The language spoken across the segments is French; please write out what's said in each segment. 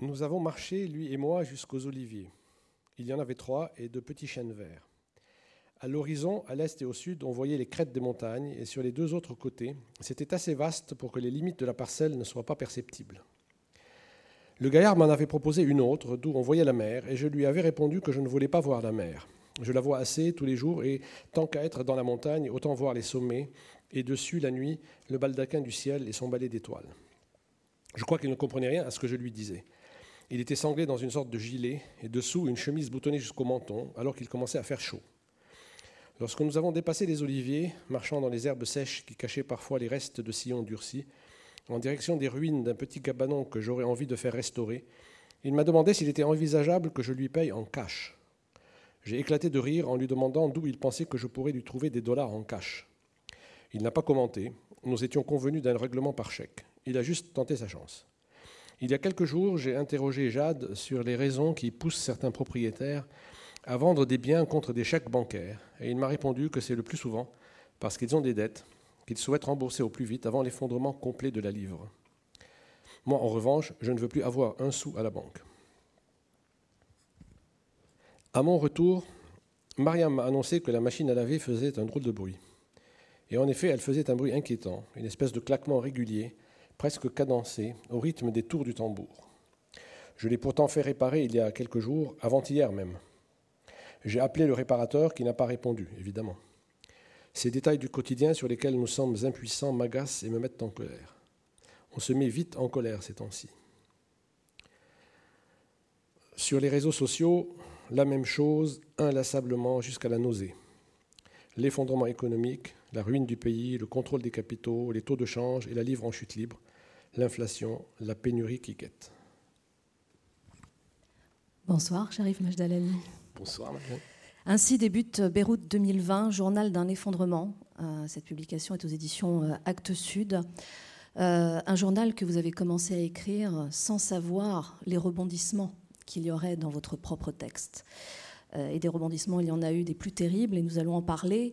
Nous avons marché, lui et moi, jusqu'aux oliviers. Il y en avait trois et de petits chênes verts. À l'horizon, à l'est et au sud, on voyait les crêtes des montagnes, et sur les deux autres côtés, c'était assez vaste pour que les limites de la parcelle ne soient pas perceptibles. Le gaillard m'en avait proposé une autre, d'où on voyait la mer, et je lui avais répondu que je ne voulais pas voir la mer. Je la vois assez tous les jours, et tant qu'à être dans la montagne, autant voir les sommets, et dessus, la nuit, le baldaquin du ciel et son balai d'étoiles. Je crois qu'il ne comprenait rien à ce que je lui disais. Il était sanglé dans une sorte de gilet et dessous une chemise boutonnée jusqu'au menton, alors qu'il commençait à faire chaud. Lorsque nous avons dépassé les oliviers, marchant dans les herbes sèches qui cachaient parfois les restes de sillons durcis, en direction des ruines d'un petit cabanon que j'aurais envie de faire restaurer, il m'a demandé s'il était envisageable que je lui paye en cash. J'ai éclaté de rire en lui demandant d'où il pensait que je pourrais lui trouver des dollars en cash. Il n'a pas commenté. Nous étions convenus d'un règlement par chèque. Il a juste tenté sa chance. Il y a quelques jours, j'ai interrogé Jade sur les raisons qui poussent certains propriétaires à vendre des biens contre des chèques bancaires, et il m'a répondu que c'est le plus souvent parce qu'ils ont des dettes qu'ils souhaitent rembourser au plus vite avant l'effondrement complet de la livre. Moi, en revanche, je ne veux plus avoir un sou à la banque. À mon retour, Mariam m'a annoncé que la machine à laver faisait un drôle de bruit. Et en effet, elle faisait un bruit inquiétant, une espèce de claquement régulier, presque cadencé, au rythme des tours du tambour. Je l'ai pourtant fait réparer il y a quelques jours, avant-hier même. J'ai appelé le réparateur qui n'a pas répondu, évidemment. Ces détails du quotidien sur lesquels nous sommes impuissants m'agacent et me mettent en colère. On se met vite en colère ces temps-ci. Sur les réseaux sociaux, la même chose, inlassablement jusqu'à la nausée. L'effondrement économique, la ruine du pays, le contrôle des capitaux, les taux de change et la livre en chute libre, l'inflation, la pénurie qui guette. Bonsoir, Sharif Majdalani. Bonsoir. Ainsi débute Beyrouth 2020, journal d'un effondrement. Euh, cette publication est aux éditions euh, Actes Sud. Euh, un journal que vous avez commencé à écrire sans savoir les rebondissements qu'il y aurait dans votre propre texte. Et des rebondissements, il y en a eu des plus terribles et nous allons en parler.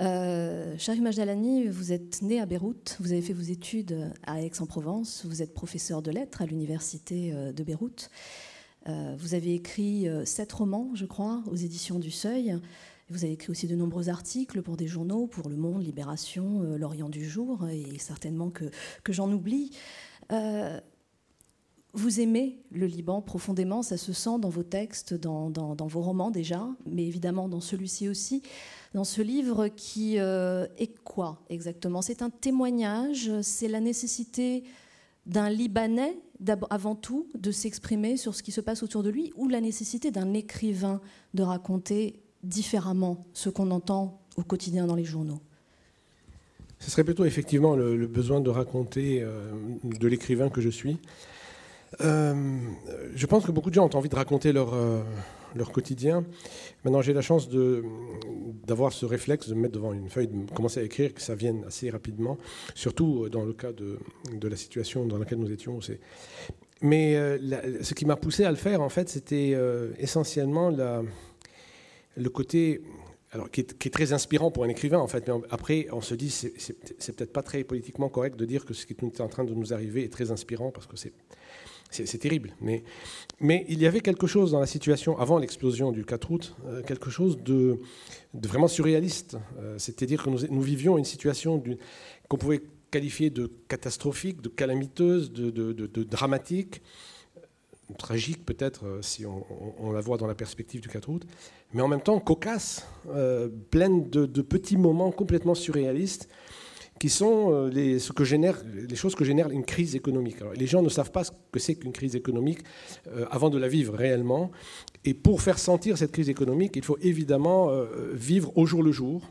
Euh, Sharif Majdalani, vous êtes né à Beyrouth, vous avez fait vos études à Aix-en-Provence, vous êtes professeur de lettres à l'université de Beyrouth. Euh, vous avez écrit euh, sept romans, je crois, aux éditions du Seuil. Vous avez écrit aussi de nombreux articles pour des journaux, pour Le Monde, Libération, euh, L'Orient du Jour, et certainement que, que j'en oublie. Vous aimez le Liban profondément, ça se sent dans vos textes, dans, vos romans déjà, mais évidemment dans celui-ci aussi, dans ce livre qui est quoi exactement? C'est un témoignage, c'est la nécessité d'un Libanais, avant tout, de s'exprimer sur ce qui se passe autour de lui, ou la nécessité d'un écrivain de raconter différemment ce qu'on entend au quotidien dans les journaux? Ce serait plutôt effectivement le, besoin de raconter euh, de l'écrivain que je suis. Euh, je pense que beaucoup de gens ont envie de raconter leur, euh, quotidien. Maintenant, j'ai la chance d'avoir ce réflexe de me mettre devant une feuille, de commencer à écrire, que ça vienne assez rapidement, surtout dans le cas de, la situation dans laquelle nous étions. Mais euh, ce qui m'a poussé à le faire, en fait, c'était euh, essentiellement le côté alors, qui est, très inspirant pour un écrivain, en fait. Mais après, on se dit, c'est peut-être pas très politiquement correct de dire que ce qui est en train de nous arriver est très inspirant, parce que c'est c'est terrible. Mais, il y avait quelque chose dans la situation avant l'explosion du 4 août, euh, quelque chose de, vraiment surréaliste. Euh, c'est-à-dire que nous, vivions une situation qu'on pouvait qualifier de catastrophique, de calamiteuse, de, dramatique, tragique peut-être si on, la voit dans la perspective du 4 août, mais en même temps cocasse, euh, pleine de, petits moments complètement surréalistes qui sont euh, les, choses que génère une crise économique. les gens ne savent pas ce que c'est qu'une crise économique euh, avant de la vivre réellement. Et pour faire sentir cette crise économique, il faut évidemment euh, vivre au jour le jour.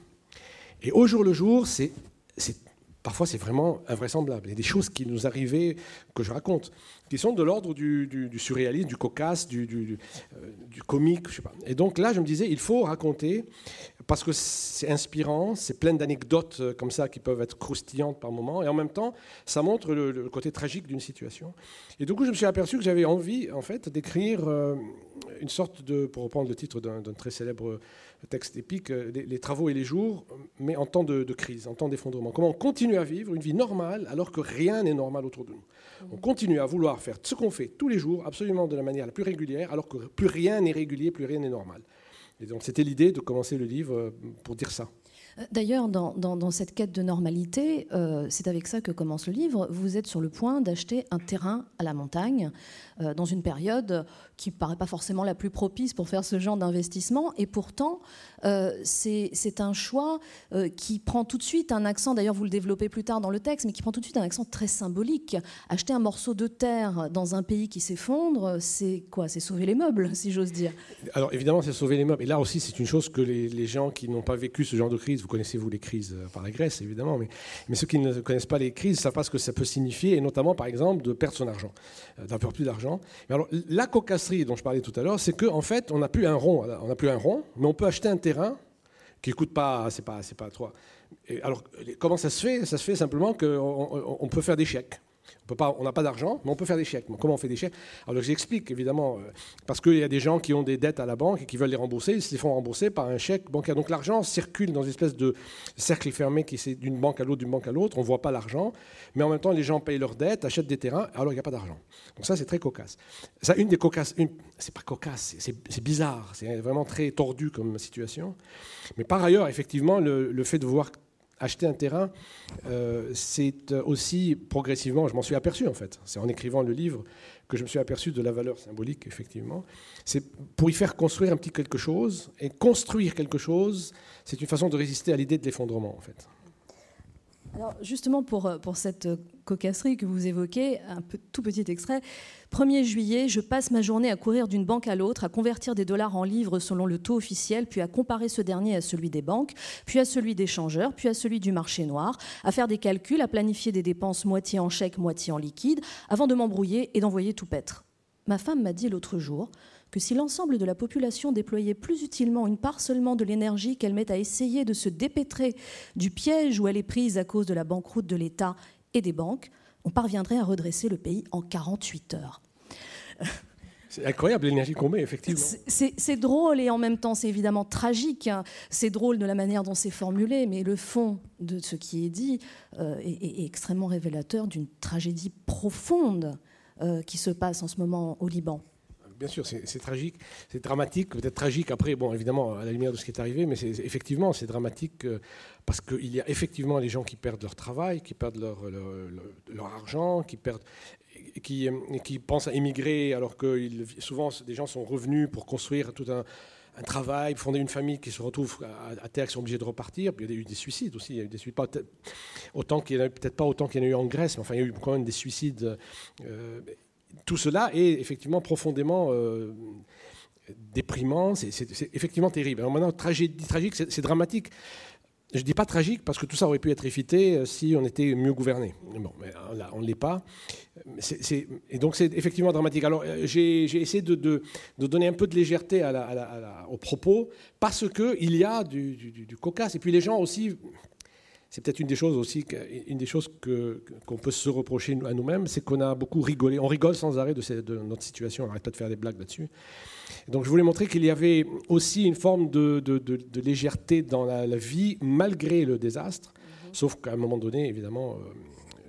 Et au jour le jour, c'est parfois c'est vraiment invraisemblable. Il y a des choses qui nous arrivaient, que je raconte, qui sont de l'ordre du, du, surréalisme, du cocasse, du, du, comique, je sais pas. Et donc là, je me disais, il faut raconter parce que c'est inspirant, c'est plein d'anecdotes euh, comme ça qui peuvent être croustillantes par moments, et en même temps, ça montre le, côté tragique d'une situation. Et du coup, je me suis aperçu que j'avais envie, en fait, d'écrire euh, une sorte de, pour reprendre le titre d'un très célèbre texte épique, euh, les, travaux et les jours, mais en temps de, crise, en temps d'effondrement. Comment on continue à vivre une vie normale alors que rien n'est normal autour de nous. On continue à vouloir faire ce qu'on fait tous les jours, absolument de la manière la plus régulière, alors que plus rien n'est régulier, plus rien n'est normal. Et donc c'était l'idée de commencer le livre euh, pour dire ça. D'ailleurs, dans, cette quête de normalité, euh, c'est avec ça que commence le livre. Vous êtes sur le point d'acheter un terrain à la montagne euh, dans une période qui ne paraît pas forcément la plus propice pour faire ce genre d'investissement. Et pourtant, euh, c'est un choix qui prend tout de suite un accent, d'ailleurs vous le développez plus tard dans le texte, mais qui prend tout de suite un accent très symbolique. Acheter un morceau de terre dans un pays qui s'effondre, c'est quoi? C'est sauver les meubles, si j'ose dire. Alors évidemment, c'est sauver les meubles. Et là aussi, c'est une chose que les, les gens qui n'ont pas vécu ce genre de crise vous connaissez, vous, les crises euh, par la Grèce, évidemment, mais, mais ceux qui ne connaissent pas les crises ne savent pas ce que ça peut signifier, et notamment, par exemple, de perdre son argent, euh, d'avoir plus d'argent. Alors, la cocasserie dont je parlais tout à l'heure, c'est qu'en en fait, on n'a plus un rond, on n'a plus un rond, mais on peut acheter un terrain qui ne coûte pas, c'est pas, c'est pas trop. alors, comment ça se fait? Ça se fait simplement qu'on on peut faire des chèques on n'a pas d'argent, mais on peut faire des chèques. comment on fait des chèques? Alors j'explique évidemment, euh, parce qu'il y a des gens qui ont des dettes à la banque et qui veulent les rembourser, ils se les font rembourser par un chèque bancaire. Donc l'argent circule dans une espèce de cercle fermé qui est d'une banque à l'autre, d'une banque à l'autre. On ne voit pas l'argent, mais en même temps les gens payent leurs dettes, achètent des terrains, alors il n'y a pas d'argent. Donc ça c'est très cocasse. Ça, une des cocasses, c'est pas cocasse, c'est bizarre, c'est vraiment très tordu comme situation. Mais par ailleurs, effectivement, le fait de voir acheter un terrain, euh, c'est aussi progressivement, je m'en suis aperçu en fait, c'est en écrivant le livre que je me suis aperçu de la valeur symbolique, effectivement. C'est pour y faire construire un petit quelque chose, et construire quelque chose, c'est une façon de résister à l'idée de l'effondrement en fait. Alors justement pour, euh, pour cette cocasserie que vous évoquez, un tout petit extrait. 1er juillet, je passe ma journée à courir d'une banque à l'autre, à convertir des dollars en livres selon le taux officiel, puis à comparer ce dernier à celui des banques, puis à celui des changeurs, puis à celui du marché noir, à faire des calculs, à planifier des dépenses moitié en chèque, moitié en liquide, avant de m'embrouiller et d'envoyer tout paître. Ma femme m'a dit l'autre jour, que si l'ensemble de la population déployait plus utilement une part seulement de l'énergie qu'elle met à essayer de se dépêtrer du piège où elle est prise à cause de la banqueroute de l'État et des banques, on parviendrait à redresser le pays en 48 heures. C'est incroyable l'énergie qu'on met, effectivement. C'est drôle et en même temps c'est évidemment tragique. C'est drôle de la manière dont c'est formulé, mais le fond de ce qui est dit euh, est, extrêmement révélateur d'une tragédie profonde euh, qui se passe en ce moment au Liban bien sûr, c'est tragique, c'est dramatique, peut-être tragique après, bon, évidemment, à la lumière de ce qui est arrivé, mais effectivement, c'est dramatique euh, parce qu'il y a effectivement les gens qui perdent leur travail, qui perdent leur, argent, qui, perdent, qui, qui, pensent à émigrer alors que souvent des gens sont revenus pour construire tout un, travail, fonder une famille qui se retrouve à, terre, qui sont obligés de repartir. Il y a eu des suicides aussi. Il y a eu des suicides, peut-être pas autant qu'il y en a eu en Grèce, mais enfin il y a eu quand même des suicides. Euh, tout cela est effectivement profondément euh, déprimant, c'est effectivement terrible. Alors maintenant, tragédie, tragique, c'est dramatique. Je ne dis pas tragique parce que tout ça aurait pu être évité euh, si on était mieux gouverné. Mais là, on ne l'est pas. et donc c'est effectivement dramatique. Alors j'ai essayé de, donner un peu de légèreté aux propos parce qu'il y a du, cocasse. Et puis les gens aussi c'est peut-être une des choses aussi, une des choses qu'on peut se reprocher à nous-mêmes, c'est qu'on a beaucoup rigolé. On rigole sans arrêt de, notre situation. On n'arrête pas de faire des blagues là-dessus. Donc je voulais montrer qu'il y avait aussi une forme de, légèreté dans la, vie malgré le désastre. Mhm. Sauf qu'à un moment donné, évidemment, euh,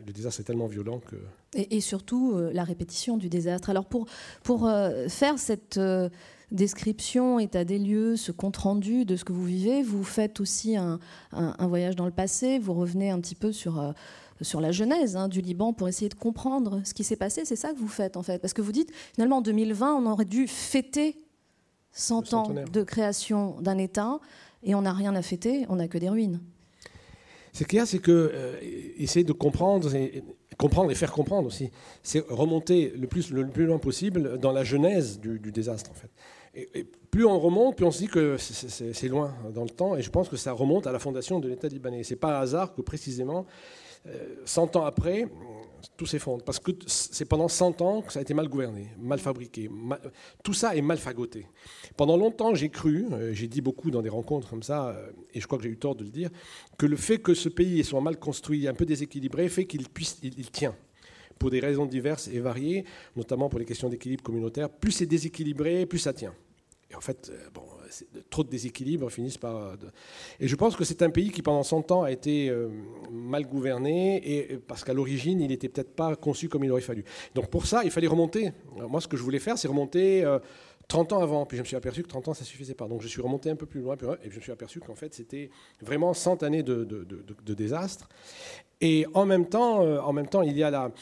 le désastre est tellement violent que... Et, surtout euh, la répétition du désastre. Alors pour, pour euh, faire cette description, état des lieux, ce compte-rendu de ce que vous vivez. Vous faites aussi un, voyage dans le passé, vous revenez un petit peu sur, euh, sur la genèse hein, du Liban pour essayer de comprendre ce qui s'est passé. C'est ça que vous faites en fait. Parce que vous dites, finalement, en 2020, on aurait dû fêter 100 ans de création d'un État et on n'a rien à fêter, on n'a que des ruines. Ce qu'il y a, c'est que euh, essayer de comprendre et, comprendre et faire comprendre aussi, c'est remonter le plus, le plus loin possible dans la genèse du, du désastre en fait. Et, plus on remonte, plus on se dit que c'est loin dans le temps, et je pense que ça remonte à la fondation de l'État libanais. C'est pas un hasard que précisément, 100 euh, ans après, tout s'effondre, parce que c'est pendant 100 ans que ça a été mal gouverné, mal fabriqué, tout ça est mal fagoté. Pendant longtemps, j'ai cru, euh, j'ai dit beaucoup dans des rencontres comme ça, euh, et je crois que j'ai eu tort de le dire, que le fait que ce pays soit mal construit, un peu déséquilibré, fait qu'il tient pour des raisons diverses et variées, notamment pour les questions d'équilibre communautaire. Plus c'est déséquilibré, plus ça tient. Et en fait, euh, trop de déséquilibres finissent par. Et je pense que c'est un pays qui, pendant 100 ans, a été mal gouverné, et, parce qu'à l'origine, il n'était peut-être pas conçu comme il aurait fallu. Donc pour ça, il fallait remonter. moi, ce que je voulais faire, c'est remonter 30 ans avant. Puis je me suis aperçu que 30 ans, ça suffisait pas. Donc je suis remonté un peu plus loin, et je me suis aperçu qu'en fait, c'était vraiment 100 années de, désastre. Et en même temps, euh, en même temps il y a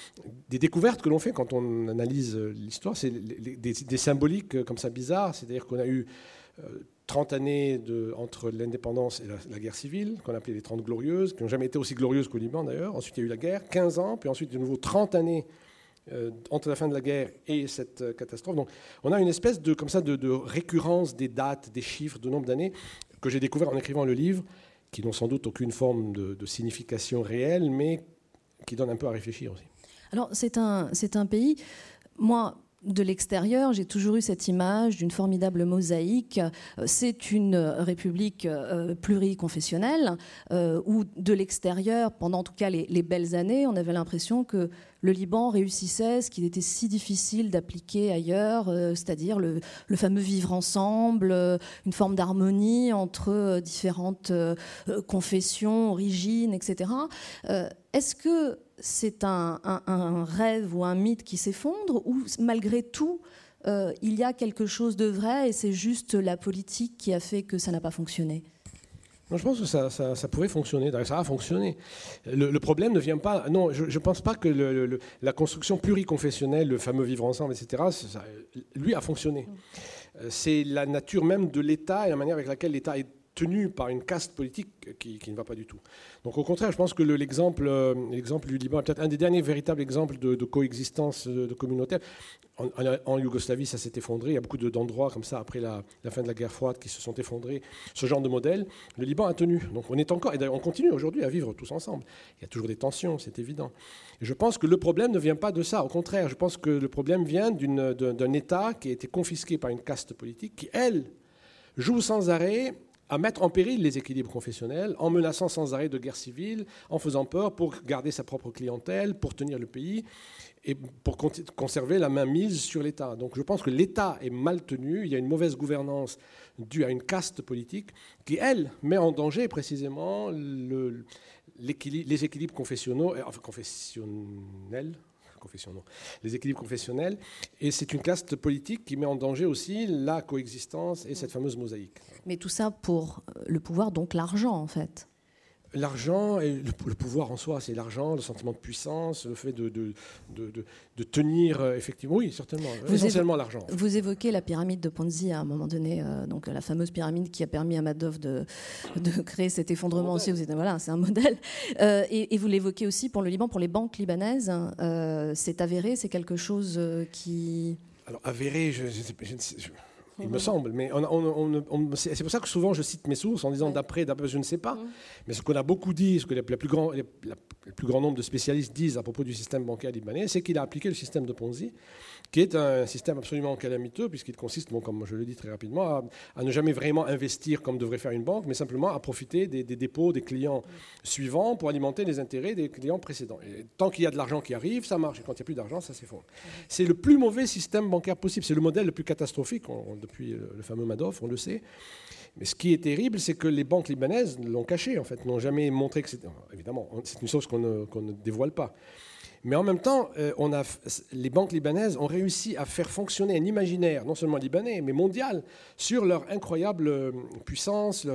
des découvertes que l'on fait quand on analyse euh, l'histoire. C'est des, symboliques euh, comme ça bizarres. C'est-à-dire qu'on a eu 30 années entre l'indépendance et la, guerre civile, qu'on appelait les 30 glorieuses, qui n'ont jamais été aussi glorieuses qu'au Liban d'ailleurs. Ensuite, il y a eu la guerre, 15 ans, puis ensuite de nouveau 30 années entre la fin de la guerre et cette euh, catastrophe. Donc, on a une espèce de, comme ça, de, récurrence des dates, des chiffres, de nombre d'années que j'ai découvert en écrivant le livre, qui n'ont sans doute aucune forme de, signification réelle, mais qui donnent un peu à réfléchir aussi. Alors, c'est un, c'est un pays. Moi, de l'extérieur, j'ai toujours eu cette image d'une formidable mosaïque. Euh, c'est une république pluriconfessionnelle où, de l'extérieur, pendant en tout cas les belles années, on avait l'impression que le Liban réussissait ce qu'il était si difficile d'appliquer ailleurs, euh, c'est-à-dire le, fameux vivre ensemble, euh, une forme d'harmonie entre euh, différentes confessions, origines, etc. Est-ce que c'est un, rêve ou un mythe qui s'effondre ou malgré tout, il y a quelque chose de vrai et c'est juste la politique qui a fait que ça n'a pas fonctionné? Je pense que ça, ça, pourrait fonctionner. Ça a fonctionné. Le, problème ne vient pas. Non, je ne pense pas que la construction pluriconfessionnelle, le fameux vivre ensemble, etc., lui a fonctionné. Euh, c'est la nature même de l'État et la manière avec laquelle l'État est tenu par une caste politique qui, ne va pas du tout. Donc au contraire, je pense que l'exemple euh, du Liban est peut-être un des derniers véritables exemples de, coexistence de communautaire. En, Yougoslavie, ça s'est effondré. Il y a beaucoup d'endroits comme ça, après la, fin de la guerre froide, qui se sont effondrés. Ce genre de modèle, le Liban a tenu. Donc on est encore, et on continue aujourd'hui à vivre tous ensemble. Il y a toujours des tensions, c'est évident. Et je pense que le problème ne vient pas de ça. Au contraire, je pense que le problème vient d'un État qui a été confisqué par une caste politique qui, elle, joue sans arrêt à mettre en péril les équilibres confessionnels, en menaçant sans arrêt de guerre civile, en faisant peur pour garder sa propre clientèle, pour tenir le pays et pour conserver la main mise sur l'État. Donc je pense que l'État est mal tenu, il y a une mauvaise gouvernance due à une caste politique qui, elle, met en danger précisément le, les équilibres confessionnels, les équilibres confessionnels. Et c'est une caste politique qui met en danger aussi la coexistence et cette fameuse mosaïque. Mais tout ça pour le pouvoir, donc l'argent en fait. L'argent et le, pouvoir en soi, c'est l'argent, le sentiment de puissance, le fait de, de, de, tenir, euh, effectivement, oui, certainement, essentiellement l'argent. Vous évoquez la pyramide de Ponzi à un moment donné, euh, donc la fameuse pyramide qui a permis à Madoff de, créer cet effondrement aussi. Vous voilà, c'est un modèle. Euh, et, vous l'évoquez aussi pour le Liban, pour les banques libanaises. c'est avéré, c'est quelque chose qui. Alors avéré, je, je, je, il me semble. Mais c'est pour ça que souvent je cite mes sources en disant d'après, d'après, je ne sais pas. Mm. Mais ce qu'on a beaucoup dit, ce que le plus, grand, le plus grand nombre de spécialistes disent à propos du système bancaire libanais, c'est qu'il a appliqué le système de Ponzi qui est un système absolument calamiteux, puisqu'il consiste, bon, comme je le dis très rapidement, à, ne jamais vraiment investir comme devrait faire une banque, mais simplement à profiter des, dépôts des clients suivants pour alimenter les intérêts des clients précédents. Et tant qu'il y a de l'argent qui arrive, ça marche. Et quand il n'y a plus d'argent, ça s'effondre. C'est le plus mauvais système bancaire possible. C'est le modèle le plus catastrophique depuis le fameux Madoff, on le sait. Mais ce qui est terrible, c'est que les banques libanaises l'ont caché, en fait, n'ont jamais montré que c'était. Évidemment, c'est une chose qu'on ne dévoile pas. Mais en même temps, euh, les banques libanaises ont réussi à faire fonctionner un imaginaire, non seulement libanais, mais mondial, sur leur incroyable euh, puissance.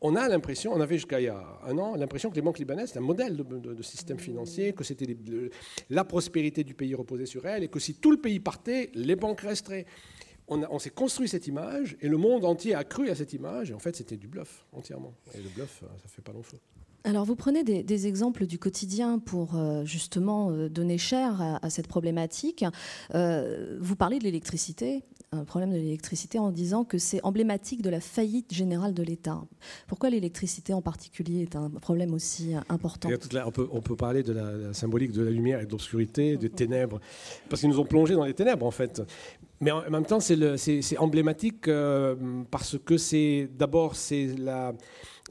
on a l'impression, on avait jusqu'à il y a un an, l'impression que les banques libanaises, c'est un modèle de, système financier, que c'était la prospérité du pays reposait sur elles, et que si tout le pays partait, les banques resteraient. On, on s'est construit cette image, et le monde entier a cru à cette image, et en fait, c'était du bluff, entièrement. Et le bluff, ça fait pas long feu. Alors vous prenez des, exemples du quotidien pour euh, justement euh, donner chair à, cette problématique. Euh, vous parlez de l'électricité, un problème de l'électricité en disant que c'est emblématique de la faillite générale de l'État. Pourquoi l'électricité en particulier est un problème aussi important? On, peut, parler de la, symbolique de la lumière et de l'obscurité, des ténèbres, parce qu'ils nous ont plongés dans les ténèbres en fait. Mais en même temps, c'est emblématique parce que c'est d'abord c'est la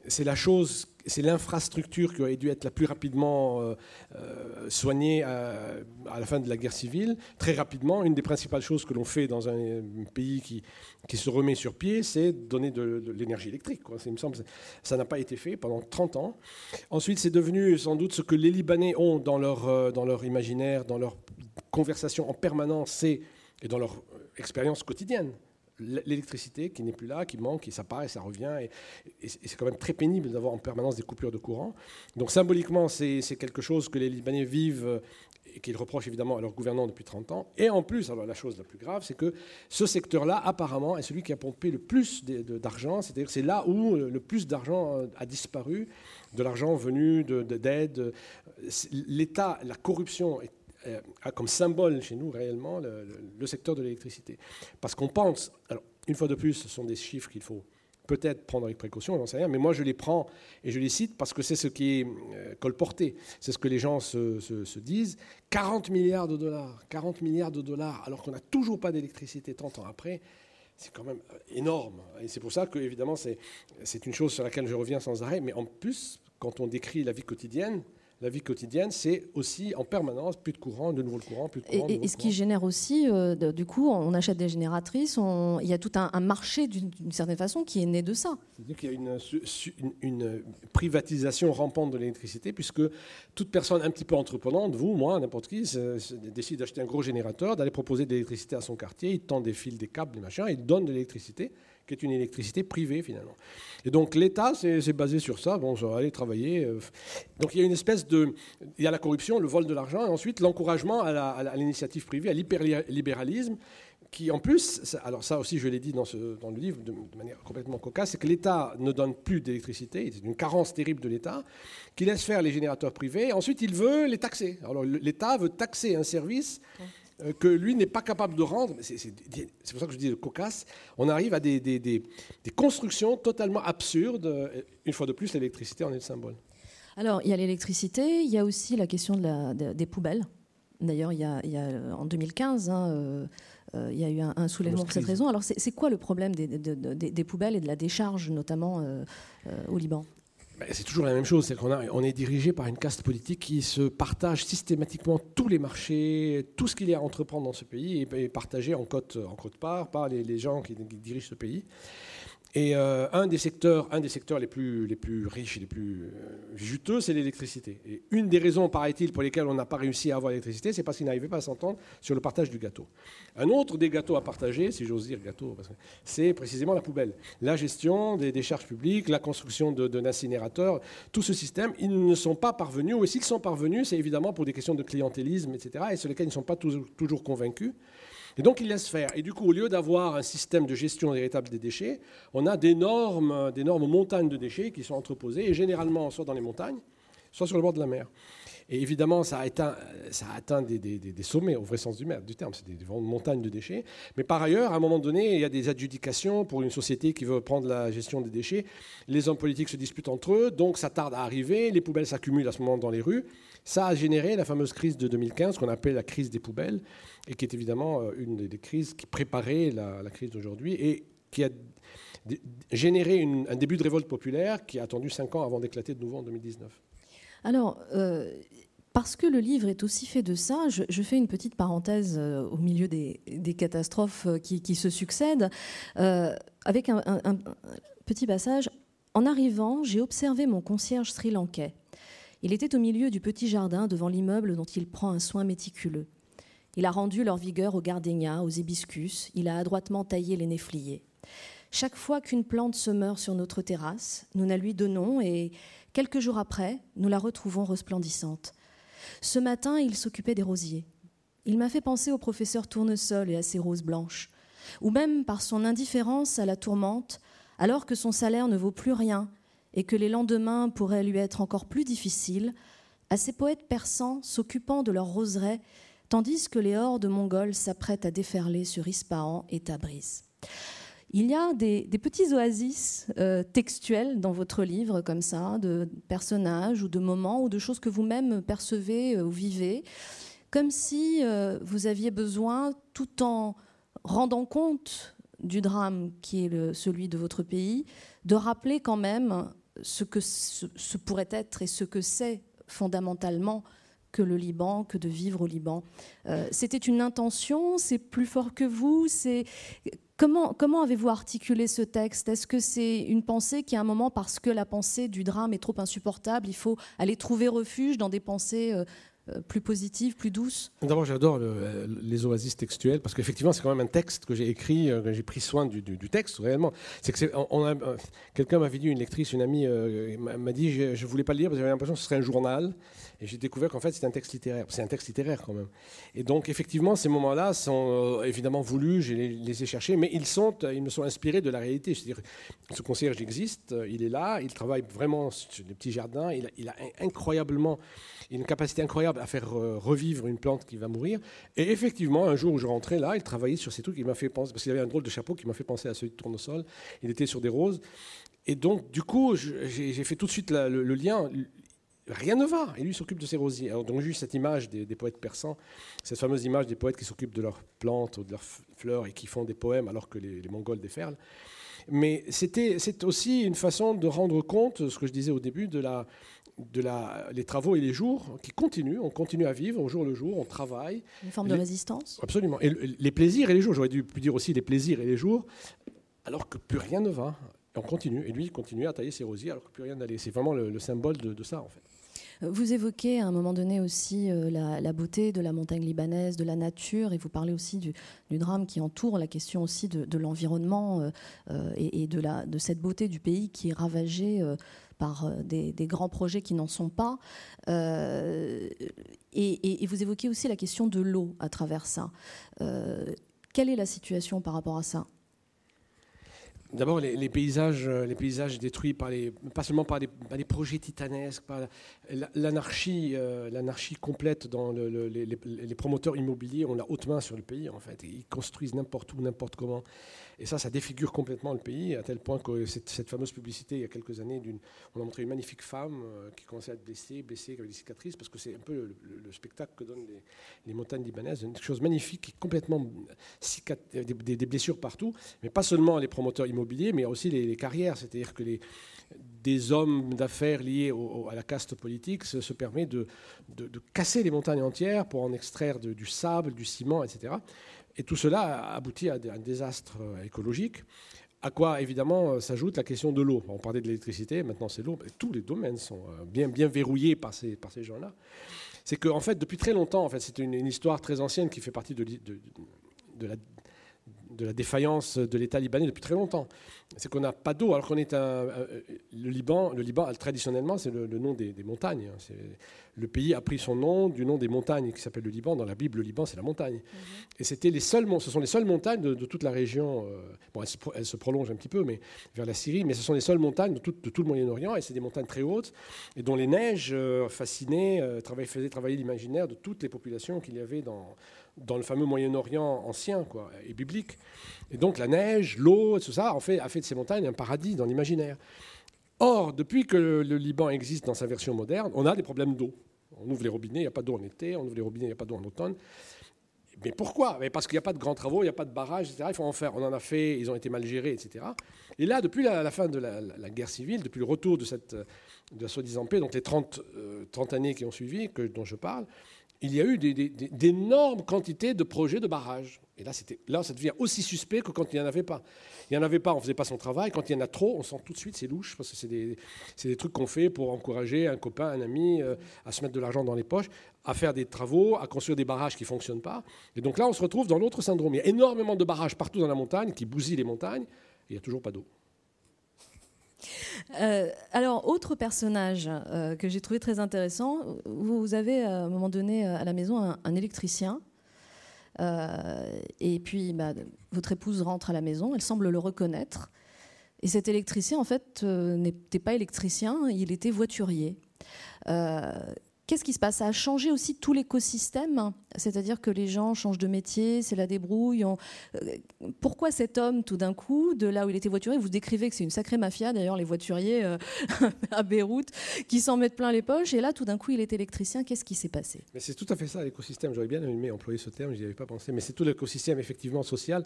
c'est la chose, c'est l'infrastructure qui aurait dû être la plus rapidement euh, euh, soignée à, la fin de la guerre civile. Très rapidement, une des principales choses que l'on fait dans un pays qui, qui se remet sur pied, c'est donner de, l'énergie électrique. Ça n'a pas été fait pendant 30 ans. Ensuite, c'est devenu sans doute ce que les Libanais ont dans leur, euh, dans leur imaginaire, dans leur conversation en permanence et dans leur expérience quotidienne l'électricité qui n'est plus là, qui manque, et ça part et ça revient. Et, c'est quand même très pénible d'avoir en permanence des coupures de courant. Donc symboliquement, c'est quelque chose que les Libanais vivent et qu'ils reprochent évidemment à leur gouvernants depuis 30 ans. Et en plus, alors la chose la plus grave, c'est que ce secteur-là, apparemment, est celui qui a pompé le plus d'argent, c'est-à-dire c'est là où le plus d'argent a disparu, de l'argent venu d'aide. L'État, la corruption est euh, a comme symbole chez nous réellement le, secteur de l'électricité. Parce qu'on pense, alors une fois de plus, ce sont des chiffres qu'il faut peut-être prendre avec précaution, j'en sais rien, mais moi je les prends et je les cite parce que c'est ce qui est euh, colporté, c'est ce que les gens se, se, disent. 40 milliards de dollars, 40 milliards de dollars, alors qu'on n'a toujours pas d'électricité 30 ans après, c'est quand même euh, énorme. Et c'est pour ça que, évidemment, c'est une chose sur laquelle je reviens sans arrêt, mais en plus, quand on décrit la vie quotidienne, la vie quotidienne, c'est aussi en permanence plus de courant, de nouveaux courants, plus de courant. Et, ce qui génère aussi, euh, du coup, on achète des génératrices, il y a tout un, marché d'une certaine façon qui est né de ça. C'est-à-dire qu'il y a une, une, privatisation rampante de l'électricité, puisque toute personne un petit peu entreprenante, vous, moi, n'importe qui, décide d'acheter un gros générateur, d'aller proposer de l'électricité à son quartier, il tend des fils, des câbles, des machins, il donne de l'électricité qui est une électricité privée finalement. Et donc l'État, c'est basé sur ça. Bon, je vais aller travailler. Euh, donc il y a une espèce de... Il y a la corruption, le vol de l'argent, et ensuite l'encouragement à l'initiative privée, à l'hyperlibéralisme, qui en plus, alors ça aussi je l'ai dit dans, le livre de, manière complètement cocasse, c'est que l'État ne donne plus d'électricité, c'est une carence terrible de l'État, qui laisse faire les générateurs privés, ensuite il veut les taxer. Alors l'État veut taxer un service que lui n'est pas capable de rendre. C'est pour ça que je dis le cocasse. On arrive à des, des, des, constructions totalement absurdes. Euh, une fois de plus, l'électricité en est le symbole. Alors, il y a l'électricité, il y a aussi la question de la, des poubelles. D'ailleurs, il, y a, en 2015, hein, euh, il y a eu un, soulèvement pour cette raison. Alors, c'est quoi le problème des, des, poubelles et de la décharge, notamment au Liban? C'est toujours la même chose, c'est qu'on on est dirigé par une caste politique qui se partage systématiquement tous les marchés, tout ce qu'il y a à entreprendre dans ce pays est, partagé en côte en côte part par les, gens qui, dirigent ce pays. Et euh, un, des secteurs, un des secteurs les plus, riches et les plus euh, juteux, c'est l'électricité. Et une des raisons, paraît-il, pour lesquelles on n'a pas réussi à avoir l'électricité, c'est parce qu'ils n'arrivaient pas à s'entendre sur le partage du gâteau. Un autre des gâteaux à partager, si j'ose dire gâteau, c'est précisément la poubelle. La gestion des décharges publiques, la construction d'un incinérateur, tout ce système, ils ne sont pas parvenus, ou s'ils sont parvenus, c'est évidemment pour des questions de clientélisme, etc., et sur lesquels ils ne sont pas toujours convaincus. Et donc, ils laissent faire. Et du coup, au lieu d'avoir un système de gestion véritable des déchets, on a d'énormes, montagnes de déchets qui sont entreposées, et généralement soit dans les montagnes, soit sur le bord de la mer. Et évidemment, ça a atteint, des, sommets, au vrai sens du, du terme, c'est des, des, montagnes de déchets. Mais par ailleurs, à un moment donné, il y a des adjudications pour une société qui veut prendre la gestion des déchets. Les hommes politiques se disputent entre eux, donc ça tarde à arriver, les poubelles s'accumulent à ce moment dans les rues. Ça a généré la fameuse crise de 2015, qu'on appelle la crise des poubelles, et qui est évidemment euh, une des crises qui préparait la, crise d'aujourd'hui et qui a généré un début de révolte populaire qui a attendu cinq ans avant d'éclater de nouveau en 2019. Alors, euh, parce que le livre est aussi fait de ça, je, fais une petite parenthèse euh, au milieu des, catastrophes qui, se succèdent, avec un, petit passage. En arrivant, j'ai observé mon concierge sri-lankais. Il était au milieu du petit jardin devant l'immeuble dont il prend un soin méticuleux. Il a rendu leur vigueur aux gardénias, aux hibiscus, il a adroitement taillé les néfliers. Chaque fois qu'une plante se meurt sur notre terrasse, nous la lui donnons et, quelques jours après, nous la retrouvons resplendissante. Ce matin, il s'occupait des rosiers. Il m'a fait penser au professeur Tournesol et à ses roses blanches, ou même par son indifférence à la tourmente, alors que son salaire ne vaut plus rien et que les lendemains pourraient lui être encore plus difficiles, à ces poètes persans s'occupant de leurs roseraies tandis que les hordes mongoles s'apprêtent à déferler sur Ispahan et Tabriz. Il y a des, petits oasis euh, textuels dans votre livre, comme ça, de personnages ou de moments ou de choses que vous-même percevez euh, ou vivez, comme si euh, vous aviez besoin, tout en rendant compte du drame qui est celui de votre pays, de rappeler quand même ce que ce, pourrait être et ce que c'est fondamentalement que le Liban, que de vivre au Liban. Euh, c'était une intention, c'est plus fort que vous. C'est comment, comment avez-vous articulé ce texte? Est-ce que c'est une pensée qui, à un moment, parce que la pensée du drame est trop insupportable, il faut aller trouver refuge dans des pensées euh, plus positive, plus douce D'abord, j'adore les oasis textuelles parce qu'effectivement, c'est quand même un texte que j'ai écrit, euh, que j'ai pris soin du, texte réellement. C'est que euh, quelqu'un m'avait dit, une lectrice, une amie m'a dit, je, ne voulais pas le lire parce que j'avais l'impression que ce serait un journal, et j'ai découvert qu'en fait, c'est un texte littéraire. C'est un texte littéraire quand même. Et donc, effectivement, ces moments-là sont évidemment voulus, j'ai les, ai cherchés, mais ils sont, ils me sont inspirés de la réalité. C'est-à-dire, ce concierge existe, il est là, il travaille vraiment sur des petits jardins, il a incroyablement une capacité incroyable à faire euh, revivre une plante qui va mourir. Et effectivement, un jour où je rentrais là, il travaillait sur ces trucs, il m'a fait penser, parce qu'il avait un drôle de chapeau qui m'a fait penser à celui de tournesol. Il était sur des roses. Et donc, du coup, j'ai fait tout de suite le, lien rien ne va. Et lui s'occupe de ses rosiers. Alors, donc, juste cette image des, poètes persans, cette fameuse image des poètes qui s'occupent de leurs plantes ou de leurs fleurs et qui font des poèmes alors que les, les Mongols déferlent. Mais c'est aussi une façon de rendre compte, ce que je disais au début, de la, de la, les travaux et les jours qui continuent. On continue à vivre au jour le jour, on travaille. Une forme de résistance? Absolument. Et les plaisirs et les jours, j'aurais dû dire aussi les plaisirs et les jours, alors que plus rien ne va. on continue. Et lui, il continue à tailler ses rosiers alors que plus rien n'allait. C'est vraiment le, symbole de, ça, en fait. Vous évoquez à un moment donné aussi euh, la, beauté de la montagne libanaise, de la nature, et vous parlez aussi du, drame qui entoure la question aussi de, l'environnement euh, euh, et, de, la, de cette beauté du pays qui est ravagée par des, grands projets qui n'en sont pas. Et, vous évoquez aussi la question de l'eau à travers ça. Quelle est la situation par rapport à ça? D'abord, les, paysages, les paysages détruits par les, pas seulement par des, projets titanesques, par l'anarchie, l'anarchie complète dans les, les, promoteurs immobiliers ont la haute main sur le pays en fait. Ils construisent n'importe où, n'importe comment. Et ça, ça défigure complètement le pays, à tel point que cette, fameuse publicité, il y a quelques années, on a montré une magnifique femme euh, qui commençait à être blessée, blessée, qui avait des cicatrices, parce que c'est un peu le, spectacle que donnent les, montagnes libanaises, une chose magnifique, complètement des, des, blessures partout, mais pas seulement les promoteurs immobiliers, mais aussi les, carrières, c'est-à-dire que les, des hommes d'affaires liés à la caste politique se, se permet de, casser les montagnes entières pour en extraire du sable, du ciment, etc. Et tout cela aboutit à un désastre euh, écologique, à quoi évidemment euh, s'ajoute la question de l'eau. On parlait de l'électricité, maintenant c'est l'eau. Tous les domaines sont euh, bien, bien verrouillés par ces, gens-là. C'est qu'en en fait, depuis très longtemps, en fait, c'est une, histoire très ancienne qui fait partie de la défaillance de l'État libanais depuis très longtemps. C'est qu'on n'a pas d'eau, alors qu'on est un, le Liban. Le Liban, traditionnellement, c'est le, nom des, montagnes. Hein. Le pays a pris son nom du nom des montagnes qui s'appelle le Liban. Dans la Bible, le Liban, c'est la montagne. Mm-hmm. Et c'était les seules, ce sont les seules montagnes de, toute la région. Euh, bon, elles se, prolongent un petit peu, mais vers la Syrie. Mais ce sont les seules montagnes de tout, le Moyen-Orient, et c'est des montagnes très hautes, et dont les neiges euh, fascinaient, euh, faisaient travailler l'imaginaire de toutes les populations qu'il y avait dans dans le fameux Moyen-Orient ancien quoi, et biblique. Et donc la neige, l'eau, tout ça, en fait, a fait ces montagnes un paradis dans l'imaginaire. Or, depuis que le, Liban existe dans sa version moderne, on a des problèmes d'eau. On ouvre les robinets, il n'y a pas d'eau en été, on ouvre les robinets, il n'y a pas d'eau en automne. Mais pourquoi? Parce qu'il n'y a pas de grands travaux, il n'y a pas de barrages, etc. Il faut en faire. On en a fait, ils ont été mal gérés, etc. Et là, depuis la, fin de la, guerre civile, depuis le retour de cette de la soi-disant paix, donc les 30, 30 euh, années qui ont suivi, que, dont je parle, il y a eu d'énormes quantités de projets de barrages. Et là, là, ça devient aussi suspect que quand il n'y en avait pas. Il n'y en avait pas, on ne faisait pas son travail. Quand il y en a trop, on sent tout de suite, c'est louche, parce que c'est des, trucs qu'on fait pour encourager un copain, un ami euh, à se mettre de l'argent dans les poches, à faire des travaux, à construire des barrages qui ne fonctionnent pas. Et donc là, on se retrouve dans l'autre syndrome. Il y a énormément de barrages partout dans la montagne qui bousillent les montagnes, et il n'y a toujours pas d'eau. Euh, alors, autre personnage euh, que j'ai trouvé très intéressant, vous avez à un moment donné à la maison un, électricien. Euh, et puis, bah, votre épouse rentre à la maison, elle semble le reconnaître. Et cet électricien, en fait, n'était pas électricien, il était voiturier. Qu'est-ce qui se passe? Ça a changé aussi tout l'écosystème, c'est-à-dire que les gens changent de métier, c'est la débrouille. Euh, pourquoi cet homme, tout d'un coup, de là où il était voiturier, vous décrivez que c'est une sacrée mafia, d'ailleurs, les voituriers euh, à Beyrouth, qui s'en mettent plein les poches, et là, tout d'un coup, il est électricien. Qu'est-ce qui s'est passé? C'est tout à fait ça, l'écosystème. J'aurais bien aimé employer ce terme, je n'y avais pas pensé, mais c'est tout l'écosystème, effectivement, social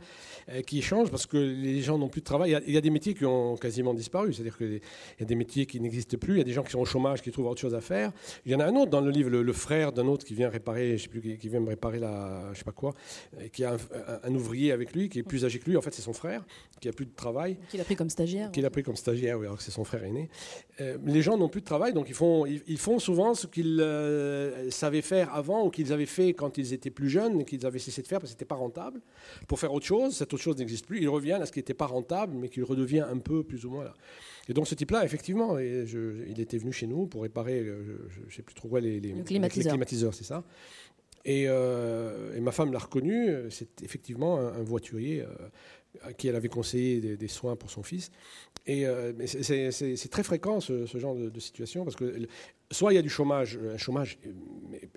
euh, qui change parce que les gens n'ont plus de travail. Il y, a, des métiers qui ont quasiment disparu, c'est-à-dire qu'il y a des métiers qui n'existent plus, il y a des gens qui sont au chômage, qui trouvent autre chose à faire. Il y en a un autre dans le livre, le, frère d'un autre qui vient réparer, je sais plus, qui, vient me réparer la, je sais pas quoi, qui a un, ouvrier avec lui, qui est plus âgé que lui. En fait, c'est son frère, qui a plus de travail. Qu'il a pris comme stagiaire. Qu'il a pris comme stagiaire, oui, alors que c'est son frère aîné. Euh, les gens n'ont plus de travail, donc ils font, ils, font souvent ce qu'ils euh, savaient faire avant ou qu'ils avaient fait quand ils étaient plus jeunes et qu'ils avaient cessé de faire parce que c'était pas rentable. Pour faire autre chose, cette autre chose n'existe plus. Ils reviennent à ce qui n'était pas rentable, mais qu'il redevient un peu plus ou moins là. Et donc ce type-là, effectivement, il était venu chez nous pour réparer, euh, je ne sais plus trop quoi, les, les, climatiseurs, c'est ça. Euh, et, ma femme l'a reconnu, c'est effectivement un, voiturier euh, à qui elle avait conseillé des, soins pour son fils. Et c'est très fréquent ce, genre de, situation parce que soit il y a du chômage, un chômage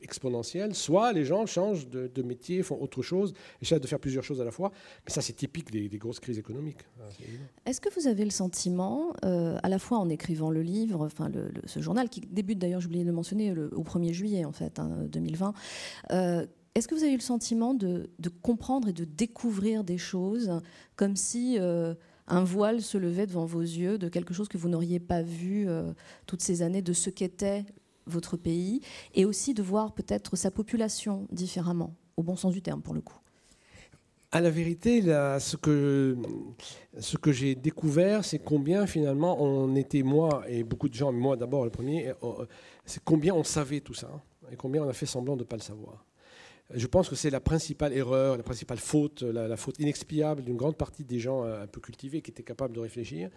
exponentiel, soit les gens changent de, métier, font autre chose, essaient de faire plusieurs choses à la fois. Mais ça, c'est typique des, grosses crises économiques. Hein, Est-ce que vous avez le sentiment, euh, à la fois en écrivant le livre, enfin ce journal qui débute d'ailleurs, j'oubliais de le mentionner, au 1er juillet en fait, 2020, hein, euh, est-ce que vous avez eu le sentiment de, comprendre et de découvrir des choses comme si euh, un voile se levait devant vos yeux de quelque chose que vous n'auriez pas vu toutes ces années, de ce qu'était votre pays, et aussi de voir peut-être sa population différemment, au bon sens du terme pour le coup? À la vérité, ce que, ce que j'ai découvert, c'est combien finalement on était, moi et beaucoup de gens, moi d'abord le premier, euh, c'est combien on savait tout ça et combien on a fait semblant de ne pas le savoir. Je pense que c'est la principale erreur, la principale faute, la, faute inexpiable d'une grande partie des gens euh, un peu cultivés qui étaient capables de réfléchir,